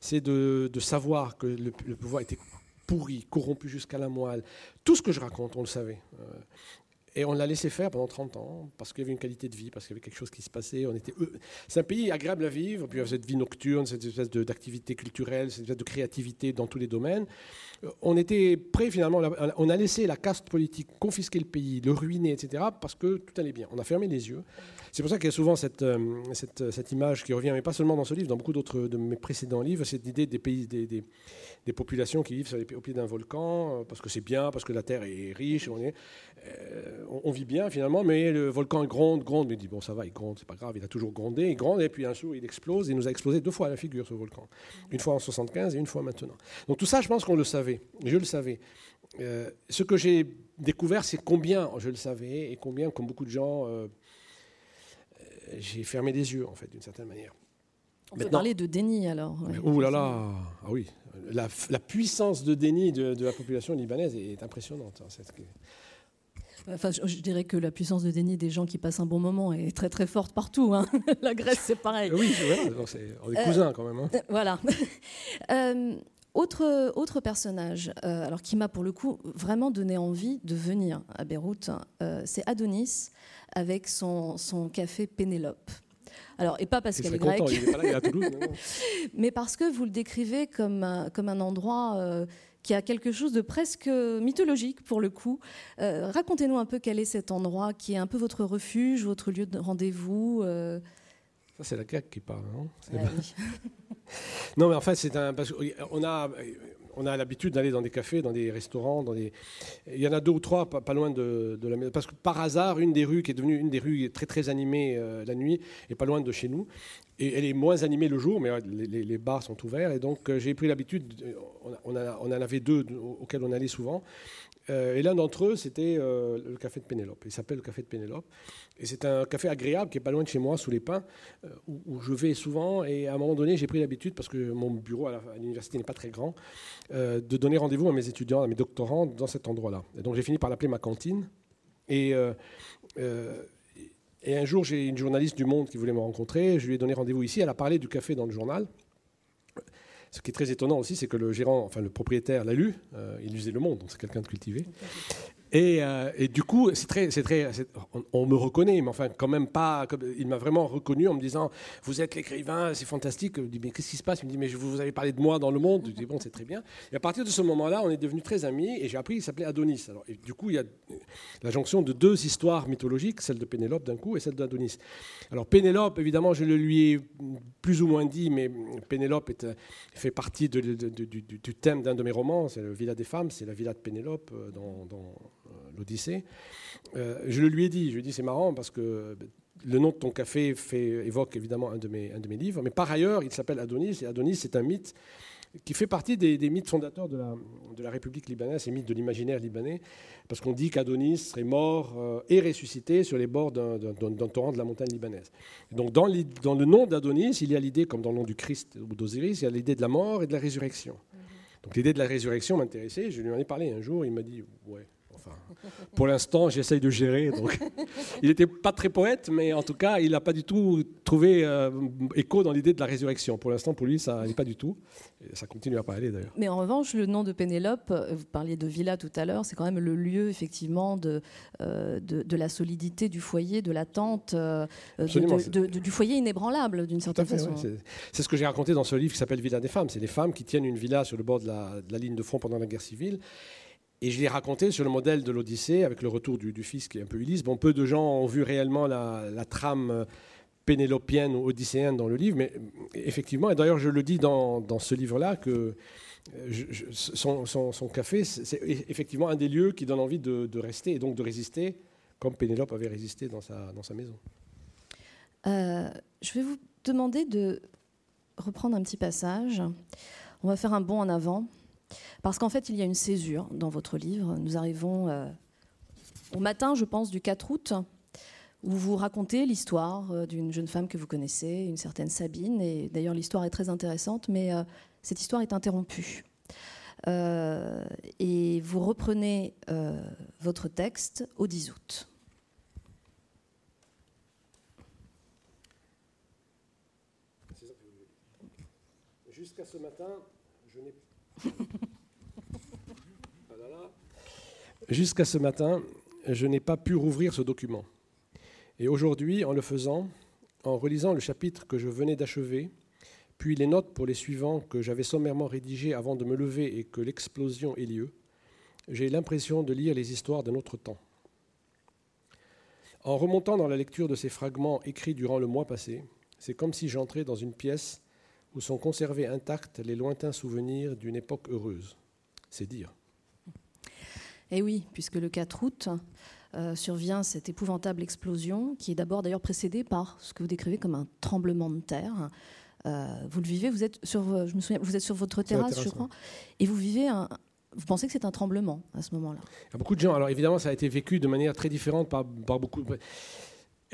c'est de, savoir que le, le pouvoir était pourri, corrompu jusqu'à la moelle. Tout ce que je raconte, on le savait. Et on l'a laissé faire pendant 30 ans, parce qu'il y avait une qualité de vie, parce qu'il y avait quelque chose qui se passait. On était, c'est un pays agréable à vivre, puis il y avait cette vie nocturne, cette espèce d'activité culturelle, cette espèce de créativité dans tous les domaines. Euh, on était prêt finalement, on a laissé la caste politique confisquer le pays, le ruiner, etc., parce que tout allait bien. On a fermé les yeux. C'est pour ça qu'il y a souvent cette, euh, cette, cette, image qui revient, mais pas seulement dans ce livre, dans beaucoup d'autres de mes précédents livres, cette idée des pays, des, des populations qui vivent au pied d'un volcan, euh, parce que c'est bien, parce que la terre est riche, on, est, euh, on, vit bien finalement, mais le volcan gronde, gronde, mais il dit bon ça va, il gronde, c'est pas grave, il a toujours grondé, il gronde, et puis un jour il explose, il nous a explosé deux fois à la figure ce volcan, une fois en 75 et une fois maintenant. Donc tout ça, je pense qu'on le savait, je le savais. Euh, ce que j'ai découvert, c'est combien je le savais et combien, comme beaucoup de gens, j'ai fermé les yeux en fait, d'une certaine manière. On peut parler de déni alors. Ouh là là, ah oui, la, puissance de déni de, la population libanaise est impressionnante. Hein, enfin, je, dirais que la puissance de déni des gens qui passent un bon moment est très très forte partout. Hein. la Grèce, c'est pareil. Oui, on est cousins quand même. Hein. Euh, voilà. Euh, autre, autre personnage, euh, alors qui m'a pour le coup vraiment donné envie de venir à Beyrouth, c'est Adonis avec son, son café Pénélope. Alors, et pas parce qu'elle est grecque, mais parce que vous le décrivez comme un, comme un endroit euh, qui a quelque chose de presque mythologique pour le coup. Euh, racontez-nous un peu quel est cet endroit qui est un peu votre refuge, votre lieu de rendez-vous. Euh. Ça, c'est la grecque qui parle, non ah Non, mais en fait, c'est un. Parce on a on a l'habitude d'aller dans des cafés, dans des restaurants, dans des... il y en a deux ou trois pas, loin de, la maison. Parce que par hasard, une des rues qui est devenue une des rues très très animées euh, la nuit est pas loin de chez nous. Et elle est moins animée le jour, mais les, bars sont ouverts. Et donc euh, j'ai pris l'habitude, on, on, en avait deux auxquels on allait souvent. Euh, et l'un d'entre eux, c'était le café de Pénélope. Il s'appelle le café de Pénélope. Et c'est un café agréable qui est pas loin de chez moi, sous les pins, euh, où, je vais souvent. Et à un moment donné, j'ai pris l'habitude, parce que mon bureau à l'université n'est pas très grand, euh, de donner rendez-vous à mes étudiants, à mes doctorants dans cet endroit-là. Et donc j'ai fini par l'appeler ma cantine. Et, euh, et un jour, j'ai une journaliste du Monde qui voulait me rencontrer. Je lui ai donné rendez-vous ici. Elle a parlé du café dans le journal. Ce qui est très étonnant aussi, c'est que le gérant, enfin le propriétaire l'a lu. il lisait Le Monde, donc c'est quelqu'un de cultivé. Et, euh, et, du coup, c'est très, c'est très, on, me reconnaît, mais enfin, quand même pas. il m'a vraiment reconnu en me disant Vous êtes l'écrivain, c'est fantastique. Je dis Mais qu'est-ce qui se passe? Il me dit Mais vous avez parlé de moi dans le monde. Je dis Bon, c'est très bien. Et à partir de ce moment-là, on est devenus très amis et j'ai appris qu'il s'appelait Adonis. Alors, et du coup, il y a la jonction de deux histoires mythologiques, celle de Pénélope d'un coup et celle d'Adonis. Alors, Pénélope, évidemment, je le lui ai plus ou moins dit, mais Pénélope est, fait partie du, thème d'un de mes romans, c'est le Villa des femmes, c'est la villa de Pénélope euh, dans l'Odyssée. Euh, je le lui ai dit, je lui ai dit c'est marrant parce que le nom de ton café fait, évoque évidemment un de, mes, un de mes livres, mais par ailleurs, il s'appelle Adonis, et Adonis, c'est un mythe qui fait partie des, mythes fondateurs de la, de la, République libanaise, ces mythes de l'imaginaire libanais, parce qu'on dit qu'Adonis serait mort euh, et ressuscité sur les bords d'un torrent de la montagne libanaise. donc dans, dans le nom d'Adonis, il y a l'idée, comme dans le nom du Christ ou d'Osiris, il y a l'idée de la mort et de la résurrection. Mm-hmm. Donc l'idée de la résurrection m'intéressait, je lui en ai parlé un jour, il m'a dit, ouais, pour l'instant, j'essaye de gérer. Donc. Il n'était pas très poète, mais en tout cas, il n'a pas du tout trouvé euh, écho dans l'idée de la résurrection. Pour l'instant, pour lui, ça n'est pas du tout. Et ça continue à pas aller d'ailleurs. Mais en revanche, le nom de Pénélope, euh, vous parliez de villa tout à l'heure, c'est quand même le lieu effectivement de, euh, de, la solidité du foyer, de l'attente, du foyer inébranlable d'une certaine façon. c'est ce que j'ai raconté dans ce livre qui s'appelle Villa des femmes. C'est les femmes qui tiennent une villa sur le bord de la, de la ligne de front pendant la guerre civile et je l'ai raconté sur le modèle de l'Odyssée, avec le retour du, fils qui est un peu Ulysse. Bon, peu de gens ont vu réellement la, trame pénélopienne ou odysséenne dans le livre, mais effectivement, et d'ailleurs je le dis dans, ce livre-là, que son, café, c'est effectivement un des lieux qui donne envie de, rester et donc de résister, comme Pénélope avait résisté dans sa, dans sa maison. Euh, je vais vous demander de reprendre un petit passage. On va faire un bond en avant. Parce qu'en fait, il y a une césure dans votre livre. Nous arrivons euh, au matin, je pense, du 4 août, où vous racontez l'histoire euh, d'une jeune femme que vous connaissez, une certaine Sabine. Et d'ailleurs, l'histoire est très intéressante, mais euh, cette histoire est interrompue. et vous reprenez votre texte au 10 août. Jusqu'à ce matin, Jusqu'à ce matin, je n'ai pas pu rouvrir ce document. Et aujourd'hui, en le faisant, en relisant le chapitre que je venais d'achever, puis les notes pour les suivants que j'avais sommairement rédigées avant de me lever et que l'explosion ait lieu, j'ai l'impression de lire les histoires d'un autre temps. En remontant dans la lecture de ces fragments écrits durant le mois passé, c'est comme si j'entrais dans une pièce où sont conservés intacts les lointains souvenirs d'une époque heureuse. C'est dire. Eh oui, puisque le 4 août euh, survient cette épouvantable explosion, qui est d'abord d'ailleurs précédée par ce que vous décrivez comme un tremblement de terre. Euh, vous le vivez, vous êtes sur, je me souviens, vous êtes sur votre terrasse, je crois, et vous vivez un, vous pensez que c'est un tremblement à ce moment-là? Beaucoup de gens. Alors évidemment, ça a été vécu de manière très différente par, par beaucoup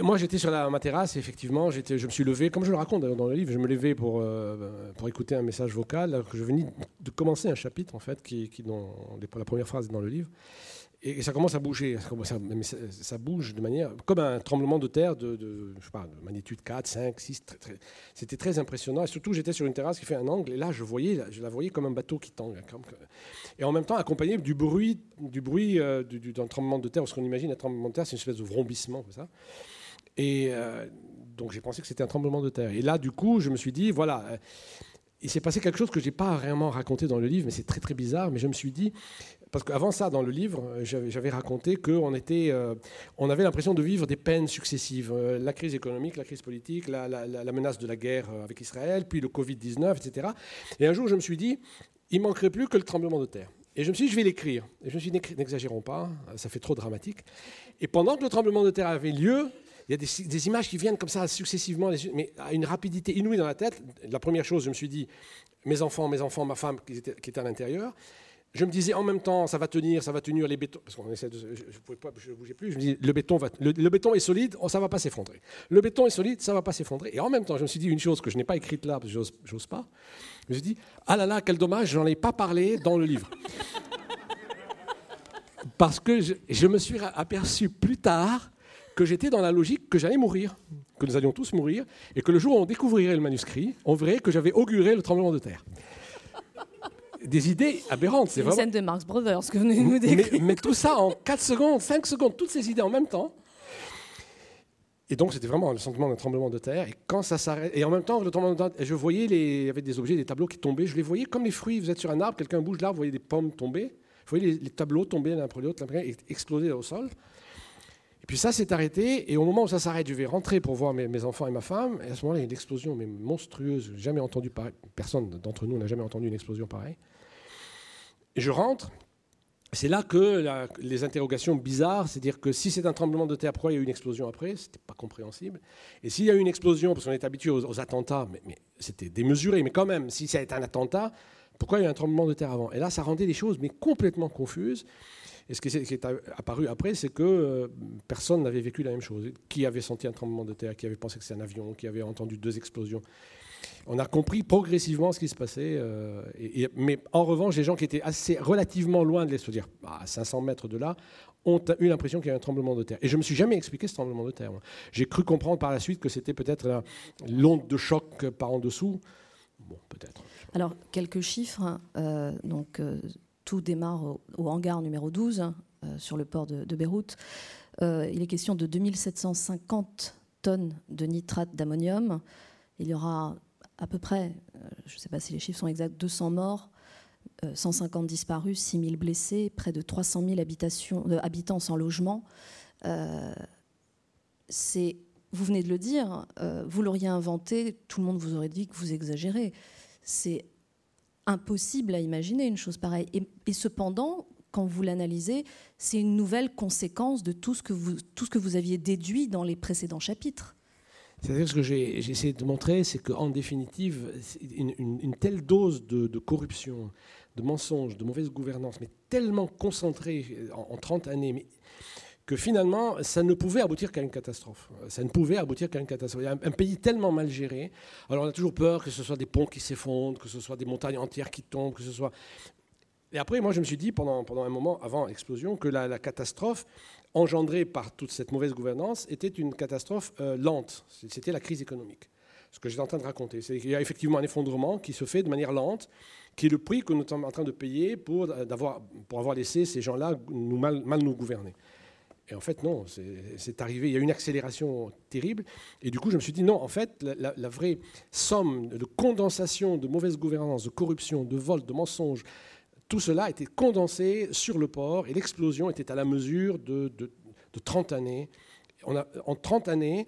moi, j'étais sur la, ma terrasse, et effectivement, je me suis levé, comme je le raconte dans le livre, je me levais pour, euh, écouter un message vocal, je venais de commencer un chapitre, en fait, qui, qui dans la première phrase dans le livre. Et, ça commence à bouger, ça, bouge de manière, comme un tremblement de terre de, magnitude 4, 5, 6. C'était très impressionnant. Et surtout, j'étais sur une terrasse qui fait un angle, et là, je, voyais, je la voyais comme un bateau qui tangue. Et en même temps, accompagné du bruit, du euh, d'un tremblement de terre, parce qu'on imagine un tremblement de terre, c'est une espèce de vrombissement, comme ça. Et euh, donc j'ai pensé que c'était un tremblement de terre. Et là, du coup, je me suis dit, voilà, euh, il s'est passé quelque chose que je n'ai pas vraiment raconté dans le livre, mais c'est très très bizarre. Mais je me suis dit, parce qu'avant ça, dans le livre, euh, j'avais raconté qu'on était, on avait l'impression de vivre des peines successives. la crise économique, la crise politique, la, menace de la guerre avec Israël, puis le Covid-19, etc. Et un jour, je me suis dit, il manquerait plus que le tremblement de terre. Et je me suis dit, je vais l'écrire. Et je me suis dit, n'exagérons pas, ça fait trop dramatique. Et pendant que le tremblement de terre avait lieu, il y a des, images qui viennent comme ça successivement, mais à une rapidité inouïe dans la tête. La première chose, je me suis dit, mes enfants, mes enfants, ma femme qui était, à l'intérieur. Je me disais en même temps, ça va tenir, ça va tenir les bétons, parce qu'on essaie de, je ne bougeais plus. Je me dis, le béton va, le, béton est solide, oh, ça va pas s'effondrer. Le béton est solide, ça va pas s'effondrer. Et en même temps, je me suis dit une chose que je n'ai pas écrite là, parce que j'ose pas. Je me suis dit, ah là là, quel dommage, j'en ai pas parlé dans le livre. parce que je me suis aperçu plus tard que j'étais dans la logique que j'allais mourir, que nous allions tous mourir, et que le jour où on découvrirait le manuscrit, on verrait que j'avais auguré le tremblement de terre. des idées aberrantes. C'est une scène de Marx Brothers que vous nous décrivez. Mais, mais, tout ça en 4 secondes, 5 secondes, toutes ces idées en même temps. Et donc, c'était vraiment le sentiment d'un tremblement de terre. Et quand ça s'arrête, et en même temps, le tremblement de terre, je voyais les, il y avait des objets, des tableaux qui tombaient. Je les voyais comme les fruits. Vous êtes sur un arbre, quelqu'un bouge l'arbre, vous voyez des pommes tomber. Vous voyez les, tableaux tomber l'un après l'autre, et exploser au sol. Et puis ça s'est arrêté, et au moment où ça s'arrête, je vais rentrer pour voir mes, enfants et ma femme, et à ce moment-là, il y a une explosion mais monstrueuse, jamais entendu pareil. Personne d'entre nous n'a jamais entendu une explosion pareille. Je rentre, c'est là que les interrogations bizarres, c'est-à-dire que si c'est un tremblement de terre, pourquoi il y a eu une explosion après C'était pas compréhensible. Et s'il y a eu une explosion, parce qu'on est habitué aux, attentats, mais, mais c'était démesuré, mais quand même, si ça a été un attentat, pourquoi il y a eu un tremblement de terre avant? Et là, ça rendait les choses mais complètement confuses. Et ce qui est, apparu après, c'est que euh, personne n'avait vécu la même chose. Qui avait senti un tremblement de terre, qui avait pensé que c'était un avion, qui avait entendu deux explosions. On a compris progressivement ce qui se passait. Euh, mais en revanche, les gens qui étaient assez relativement loin de l'explosion, à 500 mètres de là, ont eu l'impression qu'il y avait un tremblement de terre. Et je ne me suis jamais expliqué ce tremblement de terre. J'ai cru comprendre par la suite que c'était peut-être l'onde de choc par en dessous. Bon, peut-être. Alors, quelques chiffres. Euh, donc, tout démarre au, hangar numéro 12 euh, sur le port de, Beyrouth. Euh, il est question de 2750 tonnes de nitrate d'ammonium. Il y aura à peu près, euh, je ne sais pas si les chiffres sont exacts, 200 morts, 150 disparus, 6000 blessés, près de 300 000 habitations, habitants sans logement. vous venez de le dire, vous l'auriez inventé, tout le monde vous aurait dit que vous exagérez. C'est impossible à imaginer une chose pareille. Et, cependant, quand vous l'analysez, c'est une nouvelle conséquence de tout ce que vous, tout ce que vous aviez déduit dans les précédents chapitres. C'est-à-dire ce que j'ai essayé de montrer, c'est qu'en définitive, une, telle dose de, corruption, de mensonges, de mauvaise gouvernance, mais tellement concentrée en, en 30 années, mais que finalement, ça ne pouvait aboutir qu'à une catastrophe. Ça ne pouvait aboutir qu'à une catastrophe. Il y a un, pays tellement mal géré. Alors on a toujours peur que ce soit des ponts qui s'effondrent, que ce soit des montagnes entières qui tombent, que ce soit... Et après, moi, je me suis dit, pendant, un moment, avant l'explosion, que la, catastrophe engendrée par toute cette mauvaise gouvernance était une catastrophe euh, lente. C'était la crise économique. Ce que j'étais en train de raconter. C'est qu'il y a effectivement un effondrement qui se fait de manière lente, qui est le prix que nous sommes en train de payer pour, euh, avoir laissé ces gens-là nous mal, mal nous gouverner. Et en fait, non, c'est arrivé. Il y a eu une accélération terrible. Et du coup, je me suis dit, non, en fait, la, vraie somme de condensation de mauvaise gouvernance, de corruption, de vol, de mensonges, tout cela était condensé sur le port. Et l'explosion était à la mesure de, 30 années. On a, en 30 années,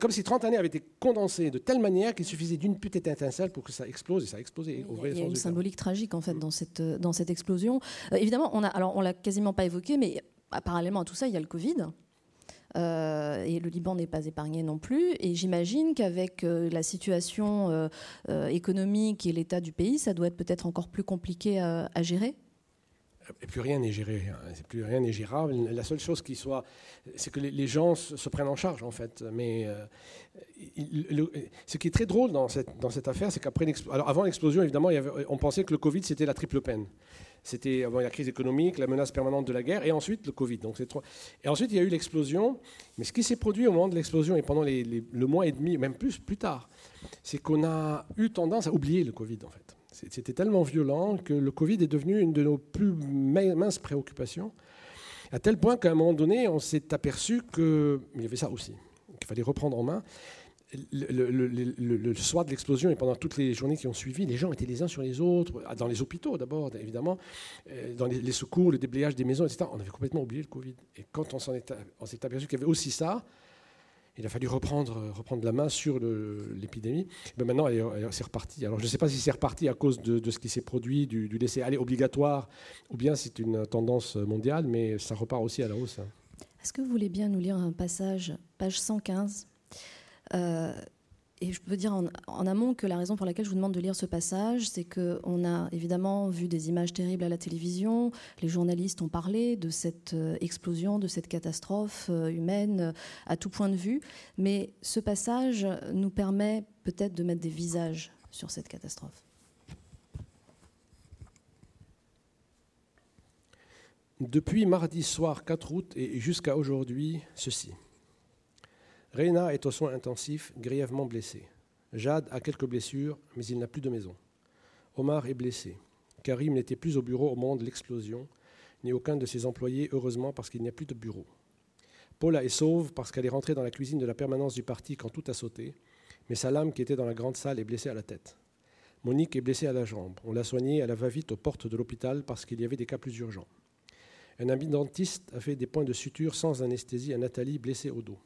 comme si 30 années avaient été condensées de telle manière qu'il suffisait d'une petite étincelle pour que ça explose et ça a explosé. il y a, une symbolique tragique en fait dans cette, dans cette explosion. Euh, évidemment, on a, alors on l'a quasiment pas évoqué, mais parallèlement à tout ça, il y a le Covid. Euh, et le Liban n'est pas épargné non plus. Et j'imagine qu'avec euh, la situation euh, économique et l'état du pays, ça doit être peut-être encore plus compliqué à, gérer. Et plus rien n'est géré, hein. plus rien n'est gérable. La seule chose qui soit, c'est que les, gens se, prennent en charge en fait. Mais ce qui est très drôle dans cette, affaire, c'est qu'après, alors avant l'explosion, évidemment, on pensait que le Covid c'était la triple peine. C'était avant la crise économique, la menace permanente de la guerre, et ensuite le Covid. Donc c'est Et ensuite, il y a eu l'explosion. Mais ce qui s'est produit au moment de l'explosion et pendant le mois et demi, même plus, plus tard, c'est qu'on a eu tendance à oublier le Covid, en fait. C'était tellement violent que le Covid est devenu une de nos plus minces préoccupations, à tel point qu'à un moment donné, on s'est aperçu qu'il y avait ça aussi, qu'il fallait reprendre en main le, soir de l'explosion et pendant toutes les journées qui ont suivi, les gens étaient les uns sur les autres, dans les hôpitaux d'abord, évidemment, euh, dans les, secours, le déblayage des maisons, etc. On avait complètement oublié le Covid. Et quand on s'est aperçu qu'il y avait aussi ça, il a fallu reprendre, reprendre la main sur l'épidémie. Maintenant, c'est reparti. Alors, je ne sais pas si c'est reparti à cause de, ce qui s'est produit, du, du laisser-aller obligatoire, ou bien c'est une tendance mondiale, mais ça repart aussi à la hausse. Hein. Est-ce que vous voulez bien nous lire un passage, page 115 euh, et je peux dire en, amont que la raison pour laquelle je vous demande de lire ce passage, c'est qu'on a évidemment vu des images terribles à la télévision, les journalistes ont parlé de cette euh, explosion, de cette catastrophe euh, humaine à tout point de vue, mais ce passage nous permet peut-être de mettre des visages sur cette catastrophe. Depuis mardi soir 4 août et jusqu'à aujourd'hui, ceci. Reina est aux soins intensifs, grièvement blessé. Jade a quelques blessures, mais il n'a plus de maison. Omar est blessé. Karim n'était plus au bureau au moment de l'explosion, ni aucun de ses employés, heureusement, parce qu'il n'y a plus de bureau. Paula est sauve parce qu'elle est rentrée dans la cuisine de la permanence du parti quand tout a sauté, mais Salam, qui était dans la grande salle, est blessé à la tête. Monique est blessée à la jambe. On l'a soignée, elle va vite aux portes de l'hôpital parce qu'il y avait des cas plus urgents. Un ami dentiste a fait des points de suture sans anesthésie à Nathalie, blessée au dos.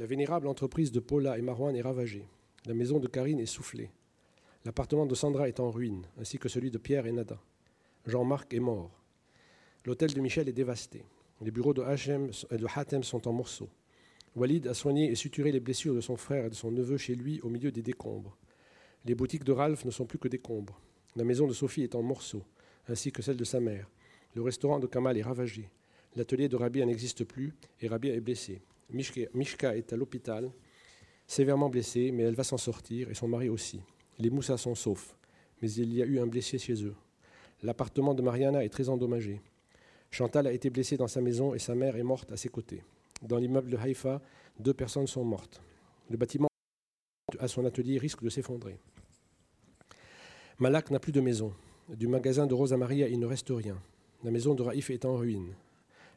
La vénérable entreprise de Paula et Marouane est ravagée. La maison de Karine est soufflée. L'appartement de Sandra est en ruine, ainsi que celui de Pierre et Nada. Jean-Marc est mort. L'hôtel de Michel est dévasté. Les bureaux de, de Hatem sont en morceaux. Walid a soigné et suturé les blessures de son frère et de son neveu chez lui au milieu des décombres. Les boutiques de Ralph ne sont plus que décombres. La maison de Sophie est en morceaux, ainsi que celle de sa mère. Le restaurant de Kamal est ravagé. L'atelier de Rabia n'existe plus et Rabia est blessée. Mishka est à l'hôpital, sévèrement blessée, mais elle va s'en sortir et son mari aussi. Les Moussa sont saufs, mais il y a eu un blessé chez eux. L'appartement de Mariana est très endommagé. Chantal a été blessée dans sa maison et sa mère est morte à ses côtés. Dans l'immeuble de Haïfa, deux personnes sont mortes. Le bâtiment à son atelier risque de s'effondrer. Malak n'a plus de maison. Du magasin de Rosa Maria, il ne reste rien. La maison de Raïf est en ruine.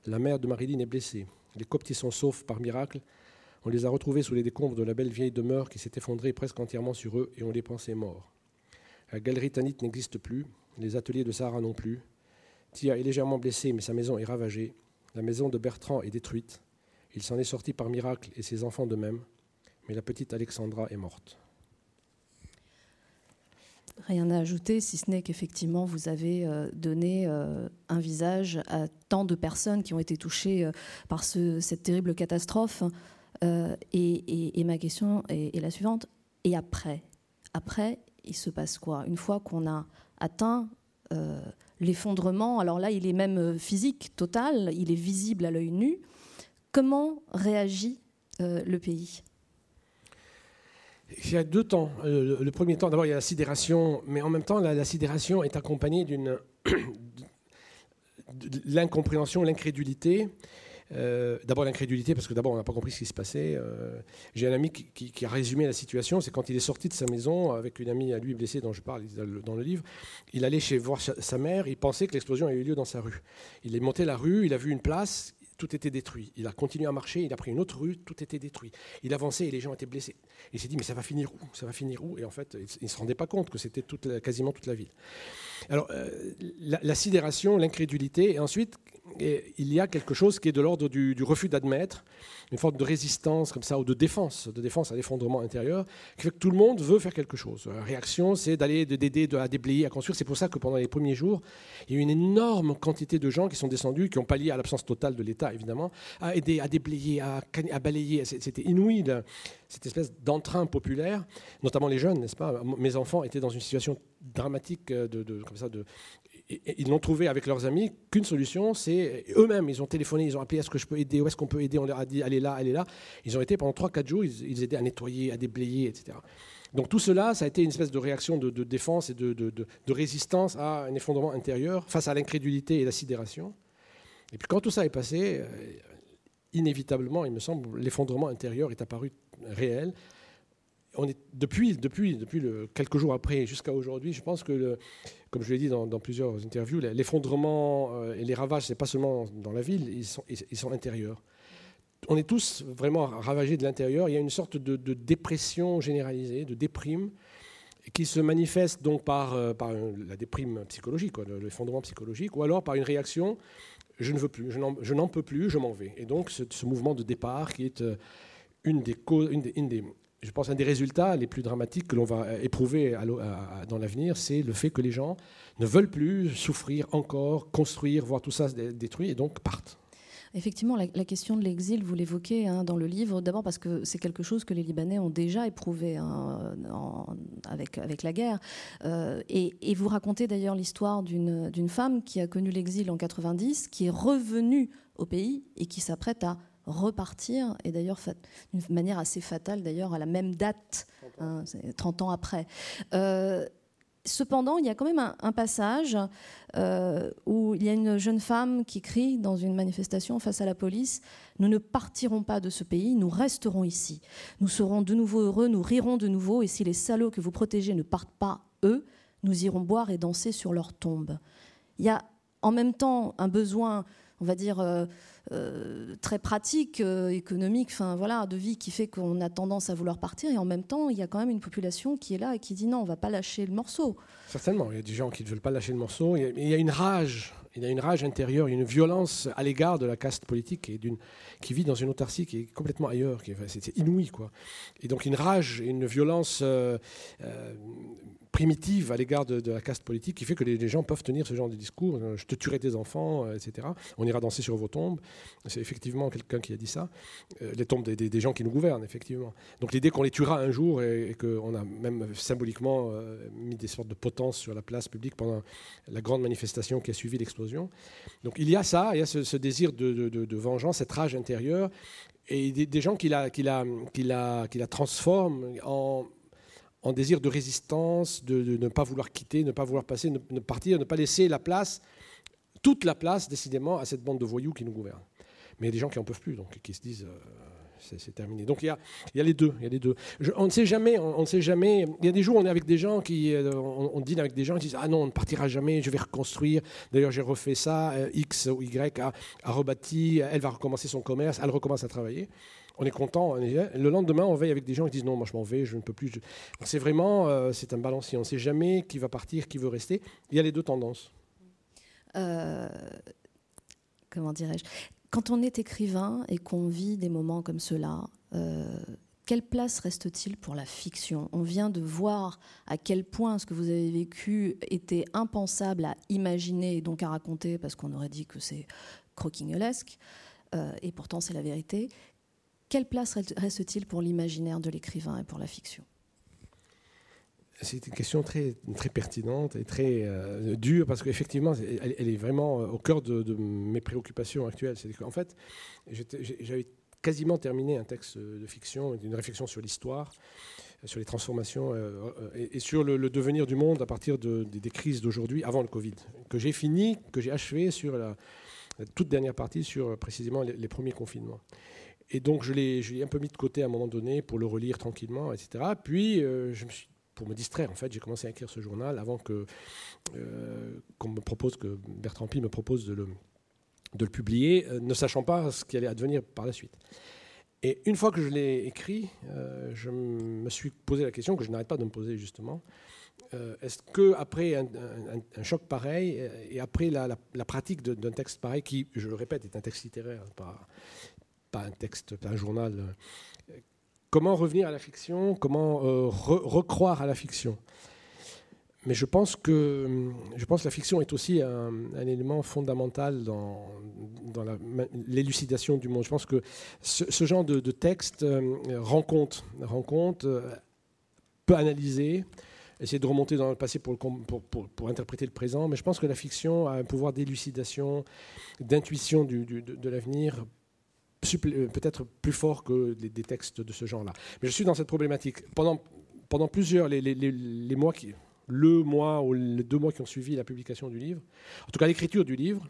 La mère de Marilyn est blessée. Les coptis sont saufs par miracle. On les a retrouvés sous les décombres de la belle vieille demeure qui s'est effondrée presque entièrement sur eux et on les pensait morts. La galerie Tanit n'existe plus. Les ateliers de Sarah non plus. Tia est légèrement blessé, mais sa maison est ravagée. La maison de Bertrand est détruite. Il s'en est sorti par miracle et ses enfants de même. Mais la petite Alexandra est morte. Rien à ajouter, si ce n'est qu'effectivement, vous avez euh, donné euh, un visage à tant de personnes qui ont été touchées euh, par cette terrible catastrophe. Et, ma question est, la suivante. Et après? Après, il se passe quoi? Une fois qu'on a atteint l'effondrement, alors là, il est même physique, total, il est visible à l'œil nu. Comment réagit le pays? Il y a deux temps. Euh, le premier temps, d'abord, il y a la sidération, mais en même temps, la, sidération est accompagnée d'une l'incompréhension, l'incrédulité. Euh, d'abord l'incrédulité, parce que d'abord on n'a pas compris ce qui se passait. Euh, j'ai un ami qui, a résumé la situation, c'est quand il est sorti de sa maison avec une amie à lui blessée dont je parle dans le livre, il allait chez voir sa mère, il pensait que l'explosion avait eu lieu dans sa rue. Il est monté la rue, il a vu une place, tout était détruit. Il a continué à marcher, il a pris une autre rue, tout était détruit. Il avançait et les gens étaient blessés. Il s'est dit, mais ça va finir où? Ça va finir où? Et en fait, il ne se rendait pas compte que c'était quasiment toute la ville. Alors, euh, la, sidération, l'incrédulité, et ensuite, il y a quelque chose qui est de l'ordre du, refus d'admettre, une forme de résistance comme ça, ou de défense, de défense à l'effondrement intérieur, qui fait que tout le monde veut faire quelque chose. La réaction, c'est d'aller d'aider à déblayer, à construire. C'est pour ça que pendant les premiers jours, il y a eu une énorme quantité de gens qui sont descendus, qui ont pallié à l'absence totale de l'État, évidemment, à aider, à déblayer, à, balayer. C'était inouï, cette espèce d'entrain populaire, notamment les jeunes, n'est-ce pas? Mes enfants étaient dans une situation dramatique de, de comme ça, de, ils n'ont trouvé avec leurs amis qu'une solution, c'est eux-mêmes. Ils ont téléphoné, ils ont appelé est-ce que je peux aider, où est-ce qu'on peut aider On leur a dit allez là, allez là. Ils ont été pendant 3-4 jours, ils, aidaient à nettoyer, à déblayer, etc. Donc tout cela, ça a été une espèce de réaction de, défense et de, de, résistance à un effondrement intérieur face à l'incrédulité et la sidération. Et puis quand tout ça est passé, euh, inévitablement, il me semble, l'effondrement intérieur est apparu réel depuis, quelques jours après jusqu'à aujourd'hui, je pense que, comme je l'ai dit dans, plusieurs interviews, l'effondrement euh, et les ravages, c'est pas seulement dans la ville, ils sont, ils intérieurs. On est tous vraiment ravagés de l'intérieur. Il y a une sorte de, dépression généralisée, de déprime, qui se manifeste donc par, euh, la déprime psychologique, l'effondrement psychologique, ou alors par une réaction je ne veux plus, je n'en peux plus, je m'en vais. Et donc ce, ce, mouvement de départ qui est euh, une des, des, une des je pense un des résultats les plus dramatiques que l'on va éprouver dans l'avenir, c'est le fait que les gens ne veulent plus souffrir encore, construire, voir tout ça détruit et donc partent. Effectivement, la, question de l'exil, vous l'évoquez hein, dans le livre, d'abord parce que c'est quelque chose que les Libanais ont déjà éprouvé hein, avec, la guerre. Euh, et, et, vous racontez d'ailleurs l'histoire d'une femme qui a connu l'exil en 90, qui est revenue au pays et qui s'apprête à repartir, et d'ailleurs d'une manière assez fatale, d'ailleurs à la même date, 30 ans, hein, après. Euh, cependant, il y a quand même un, passage euh, où il y a une jeune femme qui crie dans une manifestation face à la police Nous ne partirons pas de ce pays, nous resterons ici. Nous serons de nouveau heureux, nous rirons de nouveau, et si les salauds que vous protégez ne partent pas, eux, nous irons boire et danser sur leur tombe. Il y a en même temps un besoin, on va dire, euh, euh, très pratique, euh, économique, voilà, de vie qui fait qu'on a tendance à vouloir partir. Et en même temps, il y a quand même une population qui est là et qui dit non, on va pas lâcher le morceau. Certainement, il y a des gens qui ne veulent pas lâcher le morceau. Il y a, une rage, il y a une rage intérieure, il y a une violence à l'égard de la caste politique qui vit dans une autarcie qui est complètement ailleurs, c'est inouï quoi. Et donc une rage une violence primitive à l'égard de, la caste politique qui fait que les, gens peuvent tenir ce genre de discours. Euh, je te tuerai tes enfants, euh, etc. On ira danser sur vos tombes. C'est effectivement quelqu'un qui a dit ça. Euh, les tombes des, gens qui nous gouvernent, effectivement. Donc l'idée qu'on les tuera un jour et, qu'on a même symboliquement mis des sortes de potences sur la place publique pendant la grande manifestation qui a suivi l'explosion. Donc il y a ça, il y a ce, désir de, vengeance, cette rage intérieure et des, gens qui la transforment en en désir de résistance, de, ne pas vouloir quitter, ne pas vouloir passer, ne, partir, ne pas laisser la place, toute la place, décidément, à cette bande de voyous qui nous gouverne. Mais il y a des gens qui n'en peuvent plus, donc qui se disent euh, c'est terminé. Donc il y, a, il y a les deux. Il y a les deux. on ne sait jamais. On, ne sait jamais. Il y a des jours on est avec des gens qui, euh, on, dîne avec des gens qui disent ah non on ne partira jamais. Je vais reconstruire. D'ailleurs j'ai refait ça. Euh, X ou Y a rebâti. Elle va recommencer son commerce. Elle recommence à travailler on est content. Le lendemain, on veille avec des gens qui disent non, moi je m'en vais, je ne peux plus. C'est vraiment, euh, c'est un balancier. On ne sait jamais qui va partir, qui veut rester. Il y a les deux tendances. Euh, comment dirais-je? Quand on est écrivain et qu'on vit des moments comme cela, euh, quelle place reste-t-il pour la fiction? On vient de voir à quel point ce que vous avez vécu était impensable à imaginer et donc à raconter, parce qu'on aurait dit que c'est croquignolesque, et pourtant c'est la vérité. Quelle place reste-t-il pour l'imaginaire de l'écrivain et pour la fiction? C'est une question très, très pertinente et très euh, dure parce qu'effectivement, elle, est vraiment euh, au cœur de, mes préoccupations actuelles. En fait, j'avais quasiment terminé un texte de fiction, une réflexion sur l'histoire, sur les transformations euh, et, sur le, devenir du monde à partir de, des crises d'aujourd'hui, avant le Covid, que j'ai fini, que j'ai achevé sur la, toute dernière partie, sur précisément les premiers confinements. Et donc, je l'ai un peu mis de côté à un moment donné pour le relire tranquillement, etc. Puis, euh, je me suis, pour me distraire, en fait, j'ai commencé à écrire ce journal avant que euh, qu'on me propose, que Bertrand Pi me propose de le, de le publier, euh, ne sachant pas ce qui allait advenir par la suite. Et une fois que je l'ai écrit, je me suis posé la question que je n'arrête pas de me poser justement. Est-ce que après un, choc pareil et après la, pratique d'un texte pareil, qui, je le répète, est un texte littéraire, pas, pas un texte, pas un journal. Comment revenir à la fiction Comment euh, recroire à la fiction? Mais je pense que la fiction est aussi un, élément fondamental dans, l'élucidation du monde. Je pense que ce, genre de, texte euh, rencontre, rencontre euh, peut analyser, essayer de remonter dans le passé pour, interpréter le présent, mais je pense que la fiction a un pouvoir d'élucidation, d'intuition de, l'avenir peut-être plus fort que des, textes de ce genre-là. Mais je suis dans cette problématique. Pendant, plusieurs, les, les, les, mois qui, le mois ou les deux mois qui ont suivi la publication du livre, en tout cas l'écriture du livre,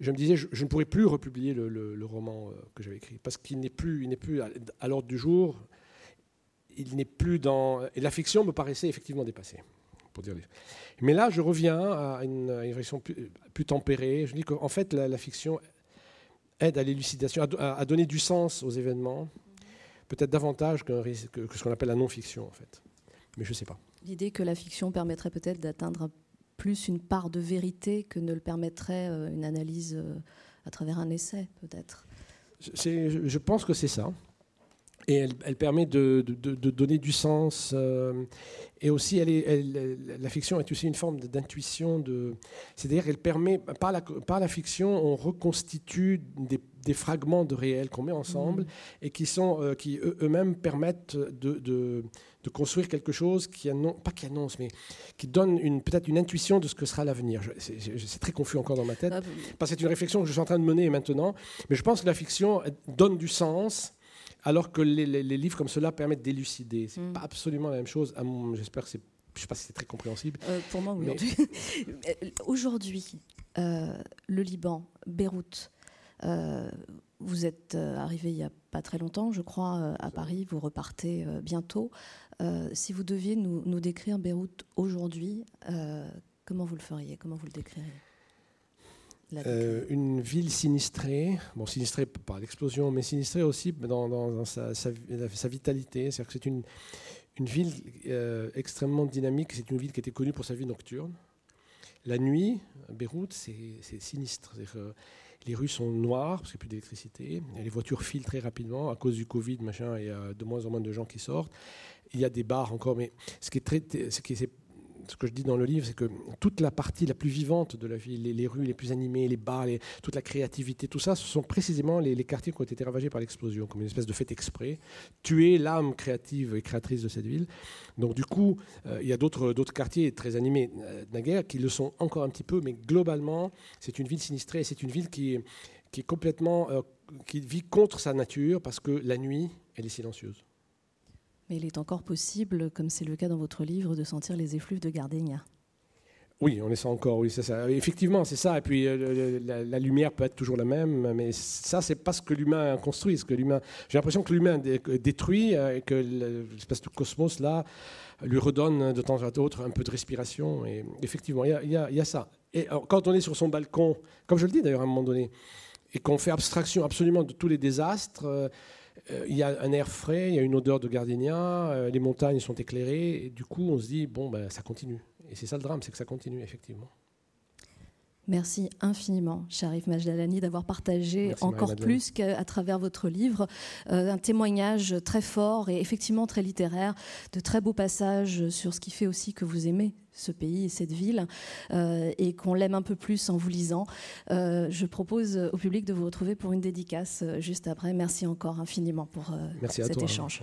je me disais, je, ne pourrais plus republier le, roman euh, que j'avais écrit, parce qu'il n'est plus, il n'est plus à, l'ordre du jour, il n'est plus dans... Et la fiction me paraissait effectivement dépassée. Pour dire Mais là, je reviens à une, réflexion plus, plus, tempérée. Je dis qu'en fait, la fiction aide à l'élucidation, à, donner du sens aux événements, peut-être davantage que, ce qu'on appelle la non-fiction, en fait. Mais je ne sais pas. L'idée que la fiction permettrait peut-être d'atteindre plus une part de vérité que ne le permettrait euh, une analyse euh, à travers un essai, peut-être. Je pense que c'est ça. Et elle, permet de, donner du sens. Euh, et aussi, elle est, la fiction est aussi une forme d'intuition. De, C'est-à-dire qu'elle permet, par la, par la fiction, on reconstitue des, fragments de réel qu'on met ensemble mmh. et qui, sont, euh, qui eux-mêmes permettent de, construire quelque chose qui annonce, pas qui annonce, mais qui donne une, peut-être une intuition de ce que sera l'avenir. C'est très confus encore dans ma tête, ah, parce que c'est une réflexion que je suis en train de mener maintenant. Mais je pense que la fiction donne du sens alors que les, livres comme cela permettent d'élucider. C'est n'est mm. pas absolument la même chose. J'espère que c'est. Je sais pas si c'est très compréhensible. Euh, pour moi, oui. Aujourd'hui, euh, le Liban, Beyrouth, euh, vous êtes arrivé il n'y a pas très longtemps, je crois, à Paris, vous repartez bientôt. si vous deviez nous, décrire Beyrouth aujourd'hui, comment vous le feriez? Comment vous le décririez? Une ville sinistrée, bon sinistrée par l'explosion, mais sinistrée aussi dans, sa, sa, vitalité. C'est-à-dire que c'est une, une ville extrêmement dynamique. C'est une ville qui était connue pour sa vie nocturne. La nuit, Beyrouth, c'est sinistre. les rues sont noires parce qu'il n'y a plus d'électricité. Les voitures filent très rapidement. À cause du Covid, machin, il y a de moins en moins de gens qui sortent. Il y a des bars encore, mais ce qui est très, ce qui est, ce que je dis dans le livre, c'est que toute la partie la plus vivante de la ville, les, rues les plus animées, les bars, toute la créativité, tout ça, ce sont précisément les, quartiers qui ont été ravagés par l'explosion, comme une espèce de fait exprès, tuer l'âme créative et créatrice de cette ville. Donc du coup, euh, il y a d'autres quartiers très animés euh, naguère qui le sont encore un petit peu, mais globalement, c'est une ville sinistrée, c'est une ville qui, qui est complètement, euh, qui vit contre sa nature parce que la nuit, elle est silencieuse. Mais il est encore possible, comme c'est le cas dans votre livre, de sentir les effluves de Gardenia. Oui, on les sent encore, oui, c'est ça. Effectivement, c'est ça. Et puis euh, la, lumière peut être toujours la même, mais ça, c'est pas ce que l'humain construit. Ce que l'humain, j'ai l'impression que l'humain détruit euh, et que l'espèce de cosmos là lui redonne de temps à autre un peu de respiration. Et effectivement, il y, a, ça. Et quand on est sur son balcon, comme je le dis d'ailleurs à un moment donné, et qu'on fait abstraction absolument de tous les désastres. Euh, euh, il y a un air frais, il y a une odeur de gardénia, euh, les montagnes sont éclairées, et du coup on se dit, bon, ben, ça continue. Et c'est ça le drame, c'est que ça continue, effectivement. Merci infiniment, Sharif Majdalani, d'avoir partagé encore plus qu'à travers votre livre euh, un témoignage très fort et effectivement très littéraire, de très beaux passages sur ce qui fait aussi que vous aimez ce pays et cette ville euh, et qu'on l'aime un peu plus en vous lisant. Euh, je propose au public de vous retrouver pour une dédicace juste après. Merci encore infiniment pour cet échange.